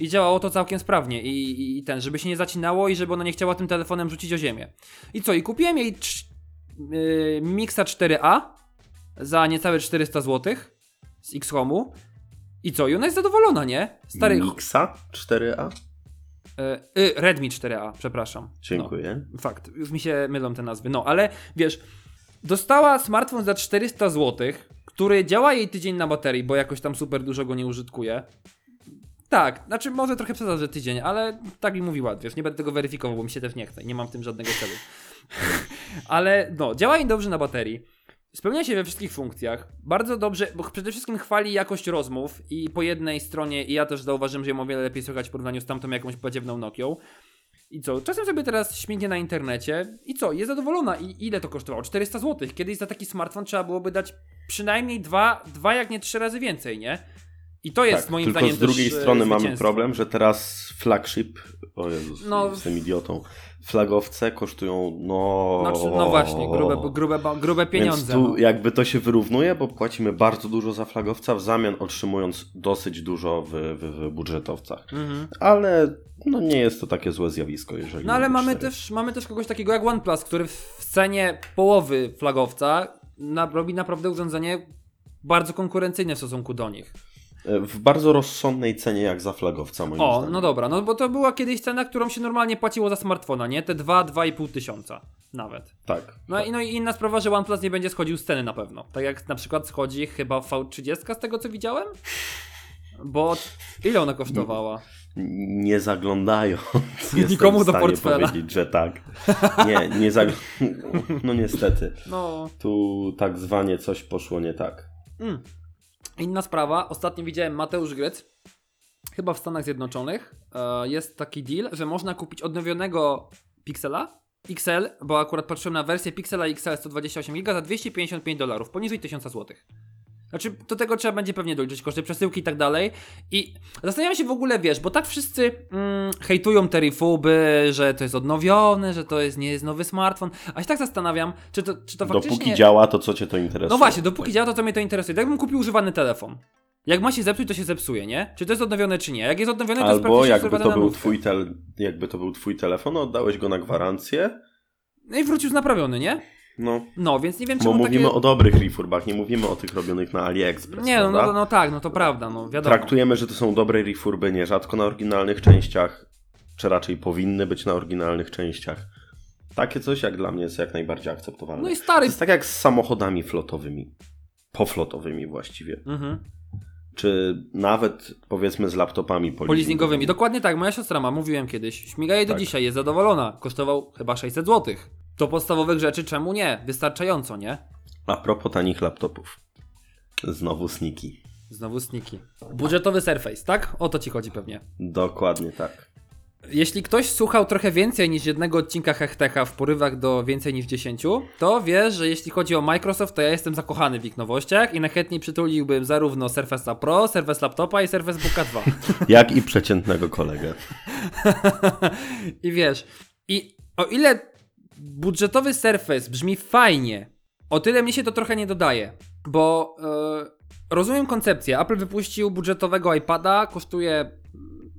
I działało to całkiem sprawnie i, i, i ten, żeby się nie zacinało i żeby ona nie chciała tym telefonem rzucić o ziemię. I co, i kupiłem jej yy, Mixa 4A za niecałe 400 zł z X-Home'u. I co, i ona jest zadowolona, nie? Stary... Mixa 4A? E, y, Redmi 4A, przepraszam. Dziękuję. No, fakt, już mi się mylą te nazwy. No, ale wiesz, dostała smartfon za 400 zł, który działa jej tydzień na baterii, bo jakoś tam super dużo go nie użytkuje. Tak, znaczy może trochę przesadzę, że tydzień, ale tak mi mówiła, wiesz, nie będę tego weryfikował, bo mi się też nie chce, nie mam w tym żadnego celu. ale no, działa jej dobrze na baterii. Spełnia się we wszystkich funkcjach. Bardzo dobrze, bo przede wszystkim chwali jakość rozmów i po jednej stronie, i ja też zauważyłem, że ją o wiele lepiej słychać w porównaniu z tamtą jakąś badziewną Nokią. I co? Czasem sobie teraz śmignie na internecie i co? Jest zadowolona. I ile to kosztowało? 400 zł. Kiedyś za taki smartfon trzeba byłoby dać przynajmniej dwa, dwa jak nie trzy razy więcej, nie? I to jest tak, moim tylko zdaniem z drugiej e, strony mamy zwycięstwo. problem, że teraz flagship, o Jezus, No. jestem idiotą, flagowce kosztują, no... Znaczy, no właśnie, grube, grube, grube pieniądze. Więc tu no. jakby to się wyrównuje, bo płacimy bardzo dużo za flagowca, w zamian otrzymując dosyć dużo w, w, w budżetowcach. Mhm. Ale no nie jest to takie złe zjawisko, jeżeli... No ale mamy mamy też, mamy też kogoś takiego jak OnePlus, który w cenie połowy flagowca na, robi naprawdę urządzenie bardzo konkurencyjne w stosunku do nich. W bardzo rozsądnej cenie jak za flagowca, moim O, zdaniem. no dobra, no bo to była kiedyś cena, którą się normalnie płaciło za smartfona, nie? Te 2-2,5 tysiąca nawet. Tak. No, tak. i, no i inna sprawa, że OnePlus nie będzie schodził z ceny na pewno. Tak jak na przykład schodzi chyba V30 z tego co widziałem? Bo ile ona kosztowała? Nie zaglądając. Nikomu do portfela. powiedzieć, że tak. Nie, nie zagl... No niestety. No. Tu tak zwanie coś poszło nie tak. Mm. Inna sprawa, ostatnio widziałem Mateusz Gryc, chyba w Stanach Zjednoczonych. E, jest taki deal, że można kupić odnowionego Pixela XL, bo akurat patrzyłem na wersję Pixela XL 128 GB za 255 dolarów, poniżej 1000 zł. Znaczy, do tego trzeba będzie pewnie doliczyć koszty przesyłki i tak dalej. I zastanawiam się w ogóle, wiesz, bo tak wszyscy mm, hejtują te refuby, że to jest odnowione, że to jest, nie jest nowy smartfon. A się tak zastanawiam, czy to, czy to faktycznie... Dopóki działa, to co cię to interesuje? No właśnie, dopóki działa, to co mnie to interesuje. Tak jakbym kupił używany telefon. Jak ma się zepsuć, to się zepsuje, nie? Czy to jest odnowione, czy nie? Jak jest odnowione, to jest Albo praktycznie jakby to, był twój tel, jakby to był twój telefon, oddałeś go na gwarancję, No i wrócił naprawiony, nie? No... No, więc nie wiem, Bo czemu mówimy takie... o dobrych refurbach, nie mówimy o tych robionych na AliExpress, Nie, no, prawda? no, no tak, no to prawda, no wiadomo. Traktujemy, że to są dobre refurby, nierzadko na oryginalnych częściach, czy raczej powinny być na oryginalnych częściach. Takie coś jak dla mnie jest jak najbardziej akceptowalne. No i To stary... jest tak jak z samochodami flotowymi. Poflotowymi właściwie. Mhm. Czy nawet powiedzmy z laptopami Polizingowymi. Dokładnie tak, moja siostra ma, mówiłem kiedyś. Śmiga jej do Tak. dzisiaj, jest zadowolona. Kosztował chyba 600 zł. To podstawowych rzeczy, czemu nie? Wystarczająco, nie? A propos tanich laptopów. Znowu sniki. Znowu sniki. Budżetowy Surface, tak? O to ci chodzi pewnie. Dokładnie tak. Jeśli ktoś słuchał trochę więcej niż jednego odcinka Hechtecha w porywach do więcej niż 10, to wie, że jeśli chodzi o Microsoft, to ja jestem zakochany w ich nowościach i najchętniej przytuliłbym zarówno Surface'a Pro, Surface Laptopa i Surface Booka 2. Jak i przeciętnego kolegę. I wiesz, i o ile budżetowy Surface brzmi fajnie, o tyle mi się to trochę nie dodaje, bo e, rozumiem koncepcję. Apple wypuścił budżetowego iPada, kosztuje mm,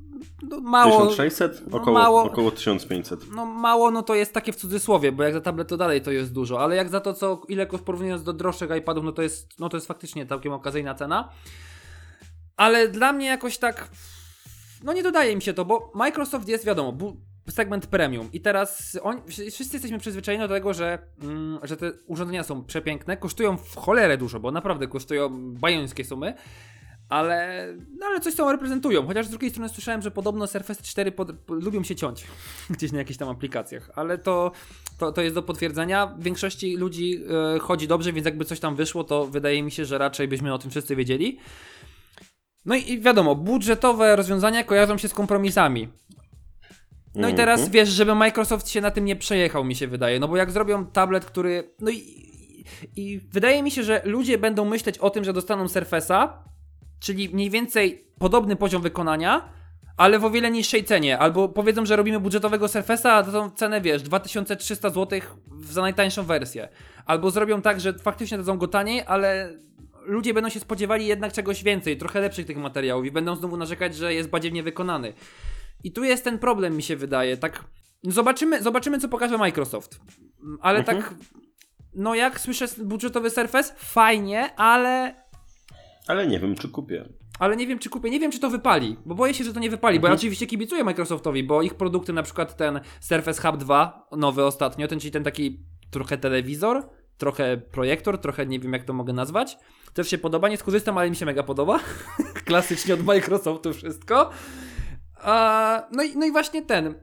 no, mało. 1600? no Około, mało- około 1500. No mało, no to jest takie w cudzysłowie, bo jak za tablet to dalej to jest dużo, ale jak za to, co ile porównując do droższych iPadów, no to jest, no to jest faktycznie całkiem okazyjna cena. Ale dla mnie jakoś tak, no nie dodaje mi się to, bo Microsoft jest wiadomo, bu- segment premium i teraz on, wszyscy jesteśmy przyzwyczajeni do tego, że, mm, że te urządzenia są przepiękne, kosztują w cholerę dużo, bo naprawdę kosztują bajońskie sumy, ale, no ale coś tam reprezentują. Chociaż z drugiej strony słyszałem, że podobno Surface 4 pod, po, lubią się ciąć gdzieś na jakichś tam aplikacjach, ale to, to, to jest do potwierdzenia. W większości ludzi e, chodzi dobrze, więc jakby coś tam wyszło, to wydaje mi się, że raczej byśmy o tym wszyscy wiedzieli. No i wiadomo, budżetowe rozwiązania kojarzą się z kompromisami. No i teraz Mhm. wiesz, żeby Microsoft się na tym nie przejechał, mi się wydaje. No bo jak zrobią tablet, który. No i, i, i wydaje mi się, że ludzie będą myśleć o tym, że dostaną Surface'a, czyli mniej więcej podobny poziom wykonania, ale w o wiele niższej cenie. Albo powiedzą, że robimy budżetowego Surface'a, a tą cenę wiesz, 2300 zł za najtańszą wersję. Albo zrobią tak, że faktycznie dadzą go taniej, ale ludzie będą się spodziewali jednak czegoś więcej, trochę lepszych tych materiałów i będą znowu narzekać, że jest badziewnie wykonany. I tu jest ten problem, mi się wydaje. Tak, zobaczymy, zobaczymy co pokaże Microsoft. Ale Mhm. tak, no jak słyszę budżetowy Surface, fajnie, ale Ale nie wiem, czy kupię. ale nie wiem, czy kupię, nie wiem, czy to wypali, bo boję się, że to nie wypali, bo ja Mhm. oczywiście kibicuję Microsoftowi, bo ich produkty, na przykład ten Surface Hub 2, nowy ostatnio, ten, czyli ten taki trochę telewizor, trochę projektor, trochę nie wiem, jak to mogę nazwać, też się podoba, nie skorzystam, ale mi się mega podoba, klasycznie od Microsoftu wszystko. A, no, i, no i właśnie ten,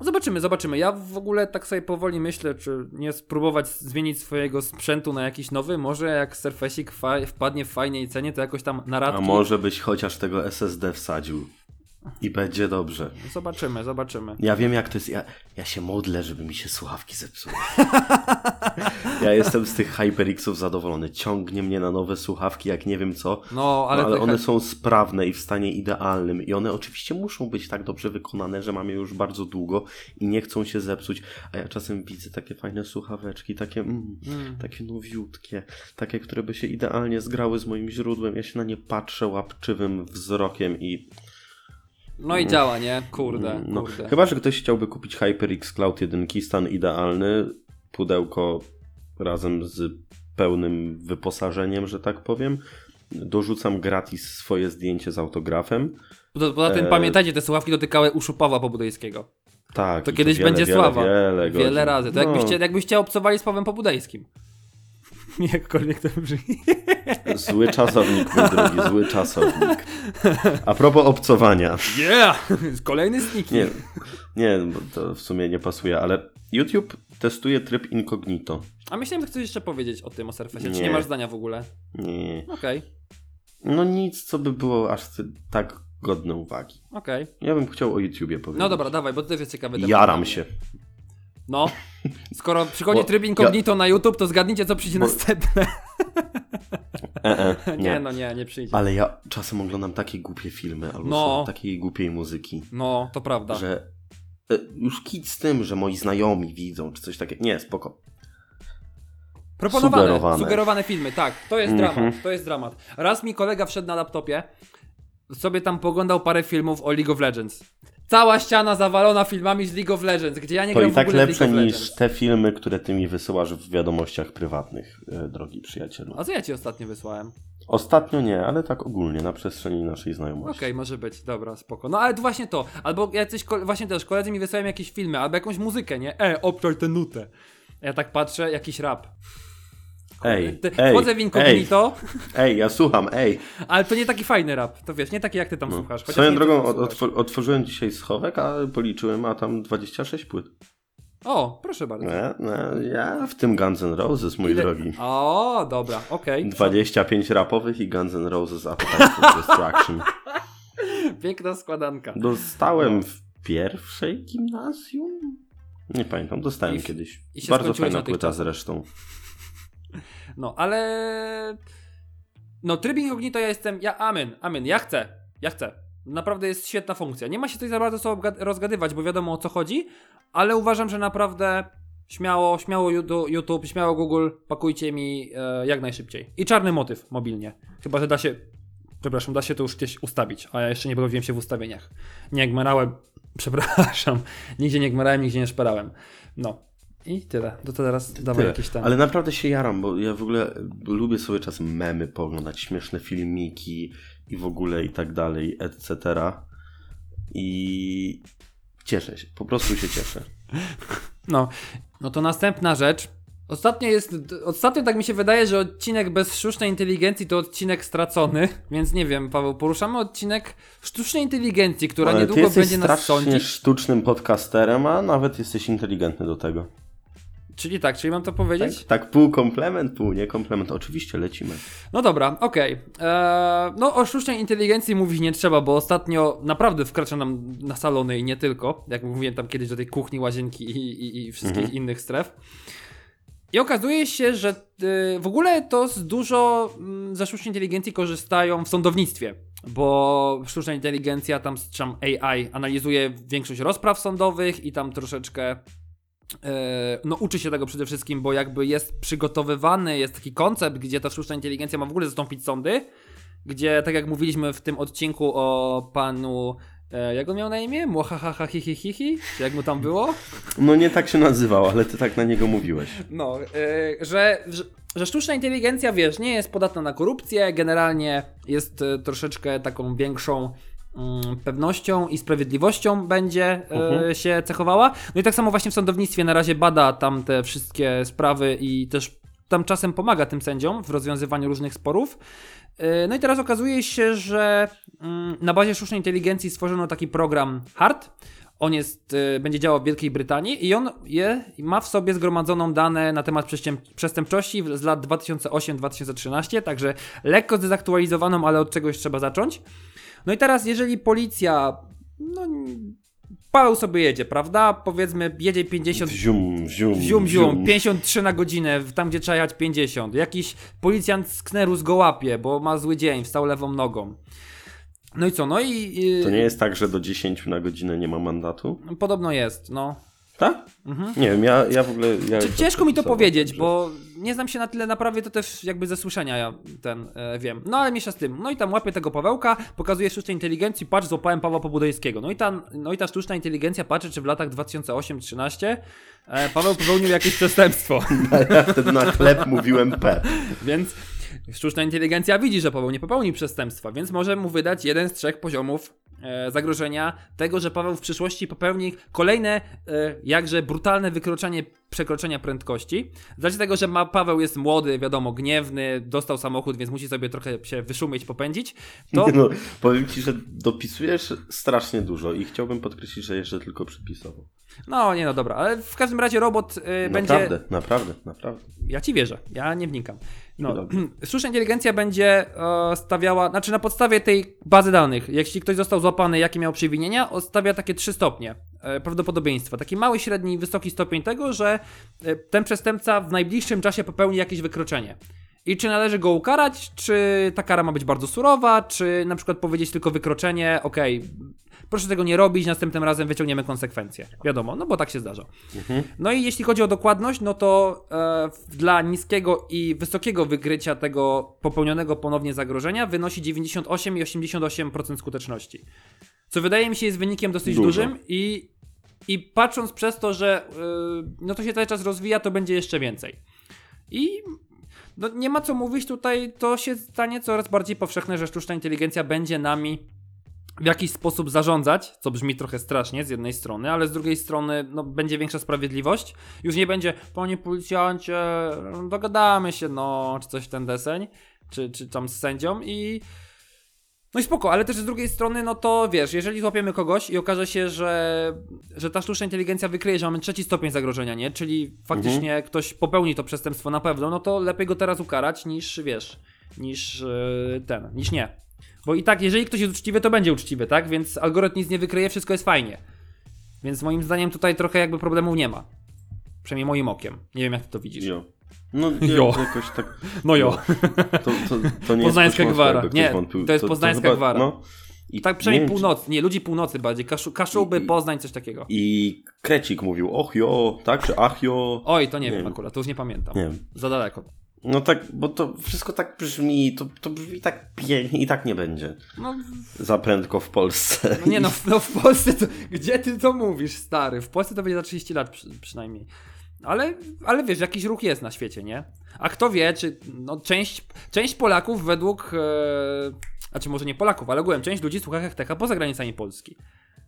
Zobaczymy, zobaczymy. Ja w ogóle tak sobie powoli myślę, czy nie spróbować zmienić swojego sprzętu na jakiś nowy. Może jak Surface'ik fa- wpadnie w fajnej cenie, to jakoś tam na A może byś chociaż tego SSD wsadził. I będzie dobrze. Zobaczymy, zobaczymy. Ja wiem jak to jest. Ja, ja się modlę, żeby mi się słuchawki zepsuły. Ja jestem z tych HyperXów zadowolony. Ciągnie mnie na nowe słuchawki, jak nie wiem co. No, ale, Ale, ale one są sprawne i w stanie idealnym. I one oczywiście muszą być tak dobrze wykonane, że mam je już bardzo długo i nie chcą się zepsuć. A ja czasem widzę takie fajne słuchaweczki, takie, mm, Mm. takie nowiutkie, takie, które by się idealnie zgrały z moim źródłem. Ja się na nie patrzę łapczywym wzrokiem i No i działa, nie? Kurde, no, kurde. Chyba, że ktoś chciałby kupić HyperX Cloud 1, stan idealny, pudełko razem z pełnym wyposażeniem, że tak powiem. Dorzucam gratis swoje zdjęcie z autografem. Poza, tym e- pamiętajcie, te słuchawki dotykały uszu Pawła Pobudejskiego. Tak. To kiedyś wiele, będzie wiele, sława. Wiele, Wiele razy. To No, jakbyście, jakbyście obcowali z Pawłem Pobudejskim. Jakkolwiek to brzmi. Zły czasownik, mój drogi, zły czasownik. A propos obcowania. Yeah! Kolejny sneaky. Nie, nie, bo to w sumie nie pasuje, ale YouTube testuje tryb incognito. A myślałem, że chcesz jeszcze powiedzieć o tym, o Surface. Czy Nie. nie masz zdania w ogóle? Nie. Okej, No nic, co by było aż tak godne uwagi. okej. Ja bym chciał o YouTubie powiedzieć. No dobra, dawaj, bo to też jest ciekawy temat. Jaram się. No. Skoro przychodzi Bo tryb incognito na YouTube, to zgadnijcie, co przyjdzie Bo- następne. E, e, Nie. nie. no nie, nie przyjdzie. Ale ja czasem oglądam takie głupie filmy, albo No. takiej głupiej muzyki, No, to prawda. że e, już kit z tym, że moi znajomi widzą, czy coś takiego. Nie, spoko. Proponowane, Sugerowane. sugerowane filmy, tak. To jest Mhm. dramat, to jest dramat. Raz mi kolega wszedł na laptopie, sobie tam poglądał parę filmów o League of Legends. Cała ściana zawalona filmami z League of Legends, gdzie ja nie To gram i w tak ogóle w lepsze League of niż Legends. te filmy, które ty mi wysyłasz w wiadomościach prywatnych, e, drogi przyjacielu. A co ja ci ostatnio wysłałem? Ostatnio nie, ale tak ogólnie, na przestrzeni naszej znajomości. Okej, może być, dobra, spoko. No ale to właśnie to, albo jacyś, właśnie też, koledzy mi wysyłają jakieś filmy, albo jakąś muzykę, nie? E, obczaj tę nutę. Ja tak patrzę, jakiś rap. Ej, ej, Wchodzę w incognito, ej, ja słucham, ej. ale to nie taki fajny rap, to wiesz, nie taki jak ty tam słuchasz. chociaż Swoją drogą otw- otworzyłem dzisiaj schowek, a policzyłem, a tam 26 płyt. O, proszę bardzo. Nie, ja w tym Guns N' Roses, mój Ile- drogi. O, dobra, okej. 25 rapowych i Guns N' Roses Appetite for Destruction. Piękna składanka. Dostałem w pierwszej gimnazjum? Nie pamiętam, dostałem I kiedyś. i Bardzo fajna płyta czasach. zresztą. No, ale... No, tryb incognito ja jestem... Ja, amen, amen, ja chcę, ja chcę. Naprawdę jest świetna funkcja. Nie ma się tutaj za bardzo co rozgadywać, bo wiadomo o co chodzi, ale uważam, że naprawdę śmiało, śmiało YouTube, śmiało Google, pakujcie mi e, jak najszybciej. I czarny motyw mobilnie. Chyba, że da się... Przepraszam, da się to już gdzieś ustawić, a ja jeszcze nie bawiłem się w ustawieniach. Nie gmerałem, przepraszam, nigdzie nie gmerałem, nigdzie nie szperałem. No. I tyle. To teraz dawaj Tyle. jakiś tam... Ale naprawdę się jaram, bo ja w ogóle lubię sobie czasem memy pooglądać, śmieszne filmiki i w ogóle i tak dalej, etc. I cieszę się, po prostu się cieszę. No, no to następna rzecz. Ostatnio jest, ostatnio tak mi się wydaje, że odcinek bez sztucznej inteligencji to odcinek stracony, więc nie wiem, Paweł, poruszamy odcinek sztucznej inteligencji, która Ale ty niedługo jesteś będzie nas sądzić. sztucznym podcasterem, a nawet jesteś inteligentny do tego. Czyli tak, czyli mam to Tak, powiedzieć? tak pół komplement, pół nie komplement. Oczywiście lecimy. No dobra, okej. Eee, No o sztucznej inteligencji mówić nie trzeba, bo ostatnio naprawdę wkracza nam na salony i nie tylko, jak mówiłem tam kiedyś do tej kuchni, łazienki i, i, i wszystkich Mhm. innych stref. I okazuje się, że y, w ogóle to z dużo mm, ze sztucznej inteligencji korzystają w sądownictwie, bo sztuczna inteligencja, tam tam AI analizuje większość rozpraw sądowych i tam troszeczkę no uczy się tego przede wszystkim, bo jakby jest przygotowywany, jest taki koncept, gdzie ta sztuczna inteligencja ma w ogóle zastąpić sądy, gdzie tak jak mówiliśmy w tym odcinku o panu e, jak on miał na imię? Młohahaha hi hi hi hi? Czy jak mu tam było? No nie tak się nazywał, ale ty tak na niego mówiłeś. No, e, że, że, że sztuczna inteligencja, wiesz, nie jest podatna na korupcję, generalnie jest e, troszeczkę taką większą pewnością i sprawiedliwością będzie e, Mhm. się cechowała. No i tak samo właśnie w sądownictwie na razie bada tam te wszystkie sprawy i też tam czasem pomaga tym sędziom w rozwiązywaniu różnych sporów. E, No i teraz okazuje się, że mm, na bazie sztucznej inteligencji stworzono taki program HART. On jest, y, będzie działał w Wielkiej Brytanii i on je, ma w sobie zgromadzoną dane na temat przestęp, przestępczości z lat 2008-2013, także lekko zdezaktualizowaną, ale od czegoś trzeba zacząć. No i teraz, jeżeli policja, no, Paweł sobie jedzie, prawda? Powiedzmy, jedzie 50 Wzium, wzium, Wzium, wzium, 53 na godzinę, tam gdzie trzeba jechać 50. Jakiś policjant z Knerus go łapie, bo ma zły dzień, wstał lewą nogą. No i co, no i... i To nie jest tak, że do 10 na godzinę nie ma mandatu? Podobno jest, no. Tak? Nie wiem, ja, ja w ogóle... Ja ciężko mi to powiedzieć, także- bo nie znam się na tyle na prawie, to też jakby ze słyszenia ja ten e, wiem. No ale mniejsza z tym. No i tam łapie tego Pawełka, pokazuje sztucznej inteligencji, patrz, złapałem Pawła Pobudejskiego. No i, ta, no i ta sztuczna inteligencja patrzy, czy w latach 2008-13 e, Paweł popełnił jakieś przestępstwo. Ja wtedy na chleb mówiłem P. Więc sztuczna inteligencja widzi, że Paweł nie popełni przestępstwa, więc może mu wydać jeden z trzech poziomów e, zagrożenia tego, że Paweł w przyszłości popełni kolejne e, jakże brutalne wykroczenie przekroczenia prędkości. Z tego, że ma, Paweł jest młody, wiadomo, gniewny, dostał samochód, więc musi sobie trochę się wyszumieć, popędzić, to No, powiem ci, że dopisujesz strasznie dużo i chciałbym podkreślić, że jeszcze tylko przypisowo. no nie no dobra, ale w każdym razie robot e, będzie... Naprawdę, naprawdę, naprawdę. Ja ci wierzę, ja nie wnikam. No, sztuczna inteligencja będzie e, stawiała, znaczy na podstawie tej bazy danych, jeśli ktoś został złapany, jakie miał przewinienia, stawia takie trzy stopnie e, prawdopodobieństwa. Taki mały, średni, wysoki stopień tego, że e, ten przestępca w najbliższym czasie popełni jakieś wykroczenie. I czy należy go ukarać, czy ta kara ma być bardzo surowa, czy na przykład powiedzieć tylko wykroczenie, okej, proszę tego nie robić, następnym razem wyciągniemy konsekwencje. Wiadomo, no bo tak się zdarza. No i jeśli chodzi o dokładność, no to e, dla niskiego i wysokiego wykrycia tego popełnionego ponownie zagrożenia wynosi 98 i 88% skuteczności. Co wydaje mi się jest wynikiem dosyć Dużo. dużym i, i patrząc przez to, że y, no to się cały czas rozwija, to będzie jeszcze więcej. I no nie ma co mówić tutaj, to się stanie coraz bardziej powszechne, że sztuczna inteligencja będzie nami w jakiś sposób zarządzać, co brzmi trochę strasznie z jednej strony, ale z drugiej strony no, będzie większa sprawiedliwość. Już nie będzie, panie policjancie, dogadamy się, no, czy coś w ten deseń, czy, czy tam z sędzią i no i spoko, ale też z drugiej strony, no to wiesz, jeżeli złapiemy kogoś i okaże się, że, że ta sztuczna inteligencja wykryje, że mamy trzeci stopień zagrożenia, nie? Czyli faktycznie ktoś popełni to przestępstwo na pewno, no to lepiej go teraz ukarać niż, wiesz, niż yy, ten, niż nie. Bo i tak, jeżeli ktoś jest uczciwy, to będzie uczciwy, tak? Więc algorytm nic nie wykryje, wszystko jest fajnie. Więc moim zdaniem tutaj trochę jakby problemów nie ma. Przynajmniej moim okiem. Nie wiem, jak ty to widzisz. Jo. No Jo. jakoś tak. No jo. To, to, to nie Poznańska jest gwara. Nie, wątpił. to jest poznańska gwara. No. I Tak nie przynajmniej północ, nie, ludzi północy bardziej. Kaszu, Kaszuby, I- Poznań, coś takiego. I Krecik mówił, och jo, tak, czy ach jo. Oj, to nie, Nie wiem wiem. akurat, to już nie pamiętam. Nie wiem. Za daleko. No tak, bo to wszystko tak brzmi, to, to brzmi tak pięknie i tak nie będzie. No, Za prędko w Polsce. no nie no, w- no w Polsce to, gdzie ty to mówisz, stary? W Polsce to będzie za 30 lat przy, przynajmniej. Ale, ale wiesz, jakiś ruch jest na świecie, nie? A kto wie, czy no, część, część Polaków według, e, znaczy może nie Polaków, ale ogółem część ludzi słucha Hechtecha poza granicami Polski.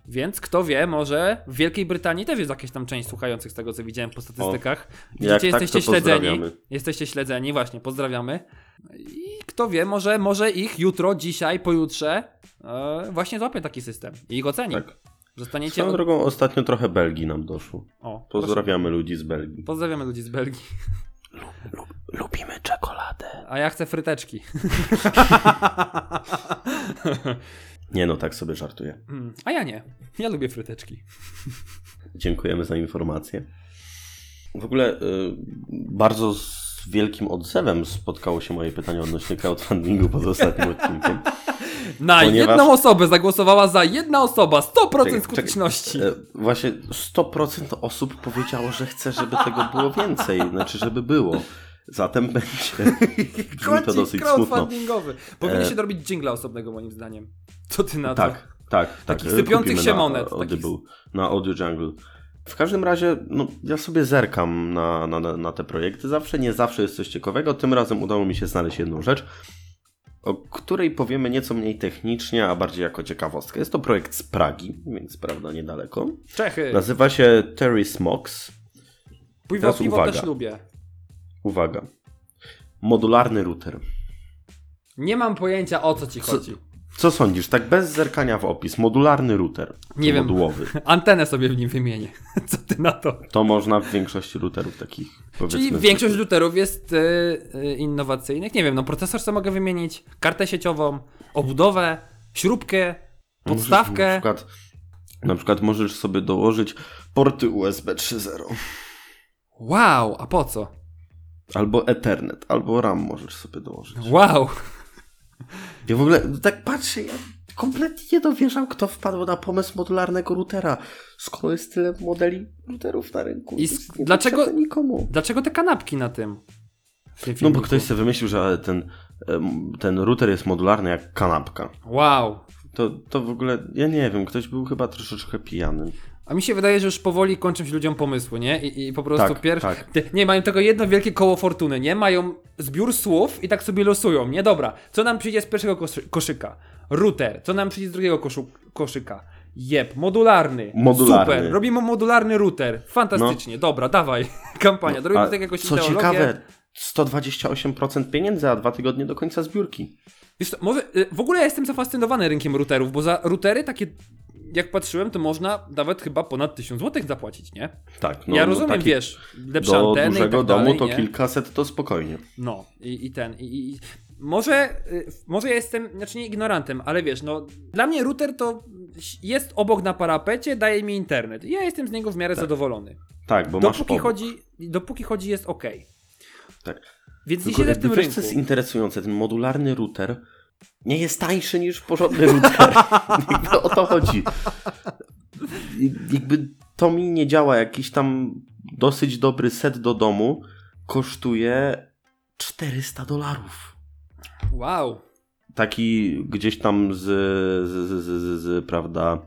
Więc kto wie, może w Wielkiej Brytanii też jest jakaś tam część słuchających z tego, co widziałem po statystykach. Widzicie, jak tak, jesteście to śledzeni. Jesteście śledzeni, właśnie, pozdrawiamy. I kto wie, może, może ich jutro, dzisiaj, pojutrze e, właśnie złapie taki system i ich oceni. Tak. Zostaniecie... Swoją drogą ostatnio trochę Belgii nam doszło. O, proszę. Pozdrawiamy ludzi z Belgii. Pozdrawiamy ludzi z Belgii. lubimy czekoladę. A ja chcę fryteczki. Nie no, tak sobie żartuję. Mm, A ja nie. Ja lubię fryteczki. Dziękujemy za informację. W ogóle y, bardzo z wielkim odzewem spotkało się moje pytanie odnośnie crowdfundingu pod ostatnim odcinkiem. Na Ponieważ- jedną osobę zagłosowała za jedna osoba. 100% Czekaj, skuteczności. E, Właśnie 100% osób powiedziało, że chce, żeby tego było więcej. Znaczy, żeby było. Zatem będzie. To dosyć smutno. Powinien E, się dorobić dżingla osobnego moim zdaniem. Co ty na to? Tak, tak. Takich tak. sypiących się na monet, Audible, na Audio Jungle. W każdym razie, no, ja sobie zerkam na, na, na te projekty. Zawsze, nie zawsze jest coś ciekawego. Tym razem udało mi się znaleźć jedną rzecz, o której powiemy nieco mniej technicznie, a bardziej jako ciekawostkę. Jest to projekt z Pragi, więc prawda niedaleko. Czechy. Nazywa się Terry Smokes. Piwo, piwo uwaga. też lubię. Uwaga. Modularny router. Nie mam pojęcia o co ci Co- chodzi. Co sądzisz, tak bez zerkania w opis? Modularny router. Nie wiem. Modułowy. Antenę sobie w nim wymienię. Co ty na to? To można w większości routerów takich. Czyli większość routerów jest y, y, innowacyjnych. Nie wiem, no procesor sobie mogę wymienić, kartę sieciową, obudowę, śrubkę, Możesz podstawkę. Na przykład, na przykład możesz sobie dołożyć porty USB 3.0. Wow, a po co? Albo Ethernet, albo RAM możesz sobie dołożyć. Wow. Ja w ogóle tak patrzę, ja kompletnie nie dowierzam, kto wpadł na pomysł modularnego routera, skoro jest tyle modeli routerów na rynku. I To s- jest nie dlaczego- nikomu. Dlaczego te kanapki na tym? No bo ktoś sobie wymyślił, że ten, ten router jest modularny jak kanapka. Wow. To, to w ogóle, ja nie wiem, ktoś był chyba troszeczkę pijany. A mi się wydaje, że już powoli kończą się ludziom pomysły, nie? I, i po prostu Tak, pierwszy. tak. Nie, mają tego jedno wielkie koło fortuny, nie? Mają zbiór słów i tak sobie losują, nie? Dobra, co nam przyjdzie z pierwszego koszy koszyka? Router. Co nam przyjdzie z drugiego koszu koszyka? Jeb, modularny. Modularny. Super, robimy modularny router. Fantastycznie, dobra, dawaj. Kampania, robimy A tak jakąś co ideologię. ciekawe, 128% pieniędzy, a dwa tygodnie do końca zbiórki. Wiesz może, y, w ogóle ja jestem zafascynowany rynkiem routerów, bo za routery takie, jak patrzyłem, to można nawet chyba ponad 1000 zł zapłacić, nie? Tak, no, ja no rozumiem, taki wiesz, lepsze Do anteny dużego tak domu dalej, to nie? kilkaset to spokojnie. No, i, i ten, i, i może, y, może ja jestem, znaczy nie ignorantem, ale wiesz, no, dla mnie router to jest obok na parapecie, daje mi internet. I ja jestem z niego w miarę zadowolony. Tak, bo masz Dopóki obok. chodzi, dopóki chodzi jest ok. Tak. Więc nie Tylko siedzę w tym wiesz, rynku. co jest interesujące, ten modularny router nie jest tańszy niż porządny router. jakby o to chodzi. Jakby to mi nie działa. Jakiś tam dosyć dobry set do domu kosztuje 400 dolarów. Wow. Taki gdzieś tam z, z, z, z, z, z prawda,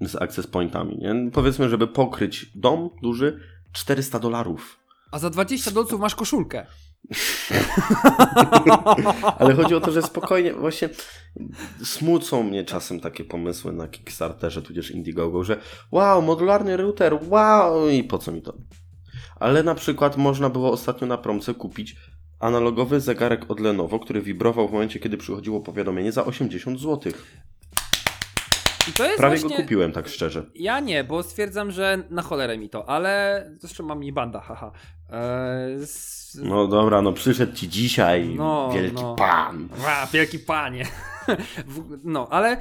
z access pointami. Nie? Powiedzmy, żeby pokryć dom duży, 400 dolarów. A za 20 dolców masz koszulkę. Ale chodzi o to, że spokojnie, właśnie smucą mnie czasem takie pomysły na Kickstarterze, tudzież Indiegogo, że wow, modularny router, wow, i po co mi to? Ale na przykład można było ostatnio na promce kupić analogowy zegarek od Lenovo, który wibrował w momencie, kiedy przychodziło powiadomienie za 80 zł. I to jest Prawie właśnie... go kupiłem, tak szczerze. Ja nie, bo stwierdzam, że na cholerę mi to, ale zresztą mam mi banda, haha. Eee, s... No dobra, no przyszedł ci dzisiaj No, wielki no. pan. Ła, wielki panie. No, ale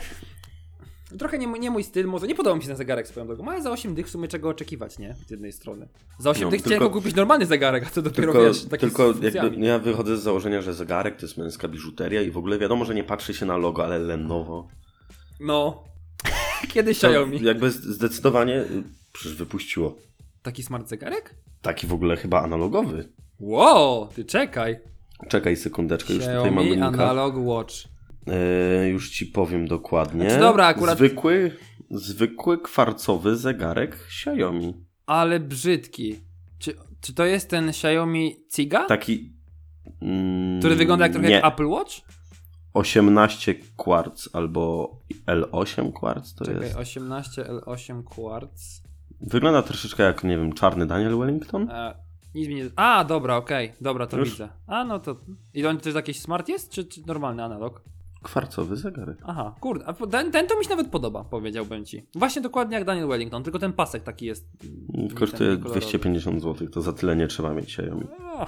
trochę nie, nie mój styl, może nie podoba mi się ten zegarek swoją drogą, ale za 8 dych w sumie czego oczekiwać, nie? Z jednej strony. Za 8 No, dych tylko- kupić normalny zegarek, a to dopiero Tylko, wiesz, taki tylko z jakby ja wychodzę z założenia, że zegarek to jest męska biżuteria i w ogóle wiadomo, że nie patrzy się na logo, ale Lenovo. No. Kiedy Xiaomi? jakby zdecydowanie y, przecież wypuściło. Taki smart zegarek? Taki w ogóle chyba analogowy. Wow, ty czekaj. Czekaj sekundeczkę, już tutaj mamy Xiaomi linka. Analog Watch. E, już ci powiem dokładnie. Znaczy, dobra, akurat- Zwykły, zwykły kwarcowy zegarek Xiaomi. Ale brzydki. Czy, czy to jest ten Xiaomi Ciga? Taki... Mm, Który wygląda jak trochę nie, jak Apple Watch? 18 kwarc albo L8 kwarc to Czekaj, jest. 18 L8 Quartz. Wygląda troszeczkę jak, nie wiem, czarny Daniel Wellington? E, nic mi nie... A, dobra, okej, dobra, to Już? widzę. A, no to... I on to jest jakiś smart jest, czy, czy normalny analog? Kwarcowy zegarek. Aha, kurde, a ten, ten to mi się nawet podoba, powiedziałbym ci. Właśnie dokładnie jak Daniel Wellington, tylko ten pasek taki jest... Kosztuje ten kolorowy. 250 zł, to za tyle nie trzeba mieć Xiaomi. O,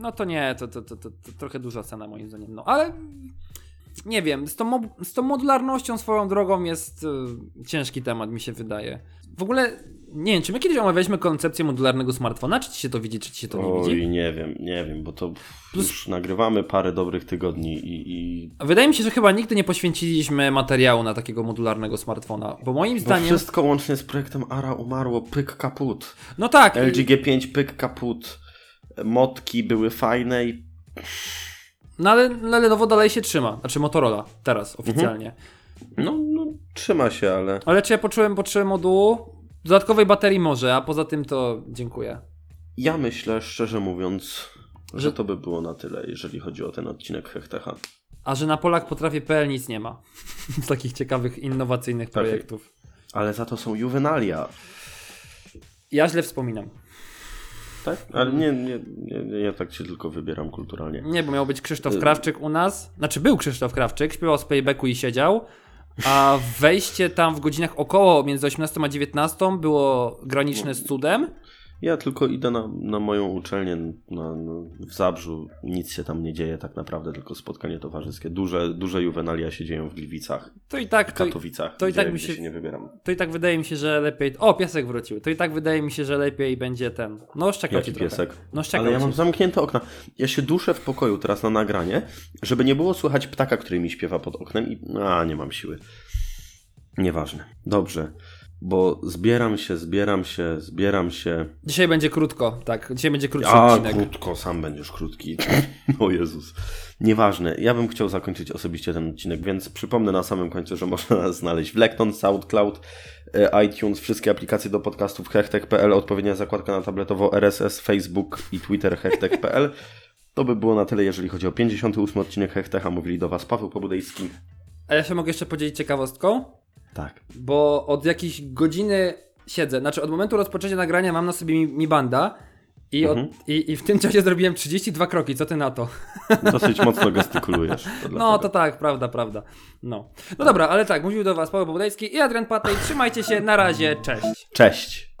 No to nie, to, to, to, to, trochę duża cena moim zdaniem. No ale nie wiem, z tą, z tą modularnością swoją drogą jest y, ciężki temat, mi się wydaje. W ogóle nie wiem, czy my kiedyś omawialiśmy koncepcję modularnego smartfona, czy ci się to widzi, czy ci się to nie widzi? Oj, nie wiem, nie wiem, bo to już nagrywamy parę dobrych tygodni i, i Wydaje mi się, że chyba nigdy nie poświęciliśmy materiału na takiego modularnego smartfona, bo moim bo zdaniem... wszystko łącznie z projektem ARA umarło, pyk kaput. No tak, LG G5 pyk kaput. Motki były fajne i no ale ale Lenovo dalej się trzyma, znaczy Motorola teraz oficjalnie. no, no trzyma się, ale Ale czy ja poczułem potrzebę modułu? Dodatkowej baterii może, a poza tym to dziękuję. ja myślę, szczerze mówiąc, że Że- to by było na tyle, jeżeli chodzi o ten odcinek Hechtecha. A że na Polak potrafię.pl nic nie ma. Z takich ciekawych, innowacyjnych Tak. projektów. Ale za to są juwenalia, Ja źle wspominam. Tak? Ale nie, nie, nie, ja tak cię tylko wybieram kulturalnie. Nie, bo miał być Krzysztof Krawczyk u nas. Znaczy był Krzysztof Krawczyk, śpiewał z Paybacku i siedział. A wejście tam w godzinach około między 18 a 19 było graniczne z cudem. Ja tylko idę na, na moją uczelnię na, na, w Zabrzu. Nic się tam nie dzieje tak naprawdę, tylko spotkanie towarzyskie. Duże, duże juwenalia się dzieją w Gliwicach, To i tak, w Katowicach, to i tak mi się- się nie wybieram. to i tak wydaje mi się, że lepiej. O, piesek wrócił. To i tak wydaje mi się, że lepiej będzie ten. No, szczekał ci trochę. piesek? No, szczekał Ale ja mam zamknięte okna. Ja się duszę w pokoju teraz na nagranie, żeby nie było słychać ptaka, który mi śpiewa pod oknem i... A, nie mam siły. Nieważne. Dobrze. Bo zbieram się, zbieram się, zbieram się. Dzisiaj będzie krótko, tak. Dzisiaj będzie krótszy A, odcinek. krótko, sam będziesz krótki. o Jezus. Nieważne. Ja bym chciał zakończyć osobiście ten odcinek, więc przypomnę na samym końcu, że można nas znaleźć w Lekton, SoundCloud, e, iTunes, wszystkie aplikacje do podcastów hechtech.pl, odpowiednia zakładka na tabletowo RSS, Facebook i Twitter hechtech.pl. To by było na tyle, jeżeli chodzi o 58 odcinek Hechtecha. Mówili do Was Paweł Pobudejski. A ja się mogę jeszcze podzielić ciekawostką? Tak. bo od jakiejś godziny siedzę. Znaczy, od momentu rozpoczęcia nagrania mam na sobie mi, mi banda i, od, Mhm. i, i w tym czasie zrobiłem 32 kroki. Co ty na to? Dosyć mocno gestykulujesz. To No, to tak, prawda, prawda. No. No dobra, ale tak, mówił do Was Paweł Pobudajski i Adrian Patej. Trzymajcie się, na razie, cześć. Cześć.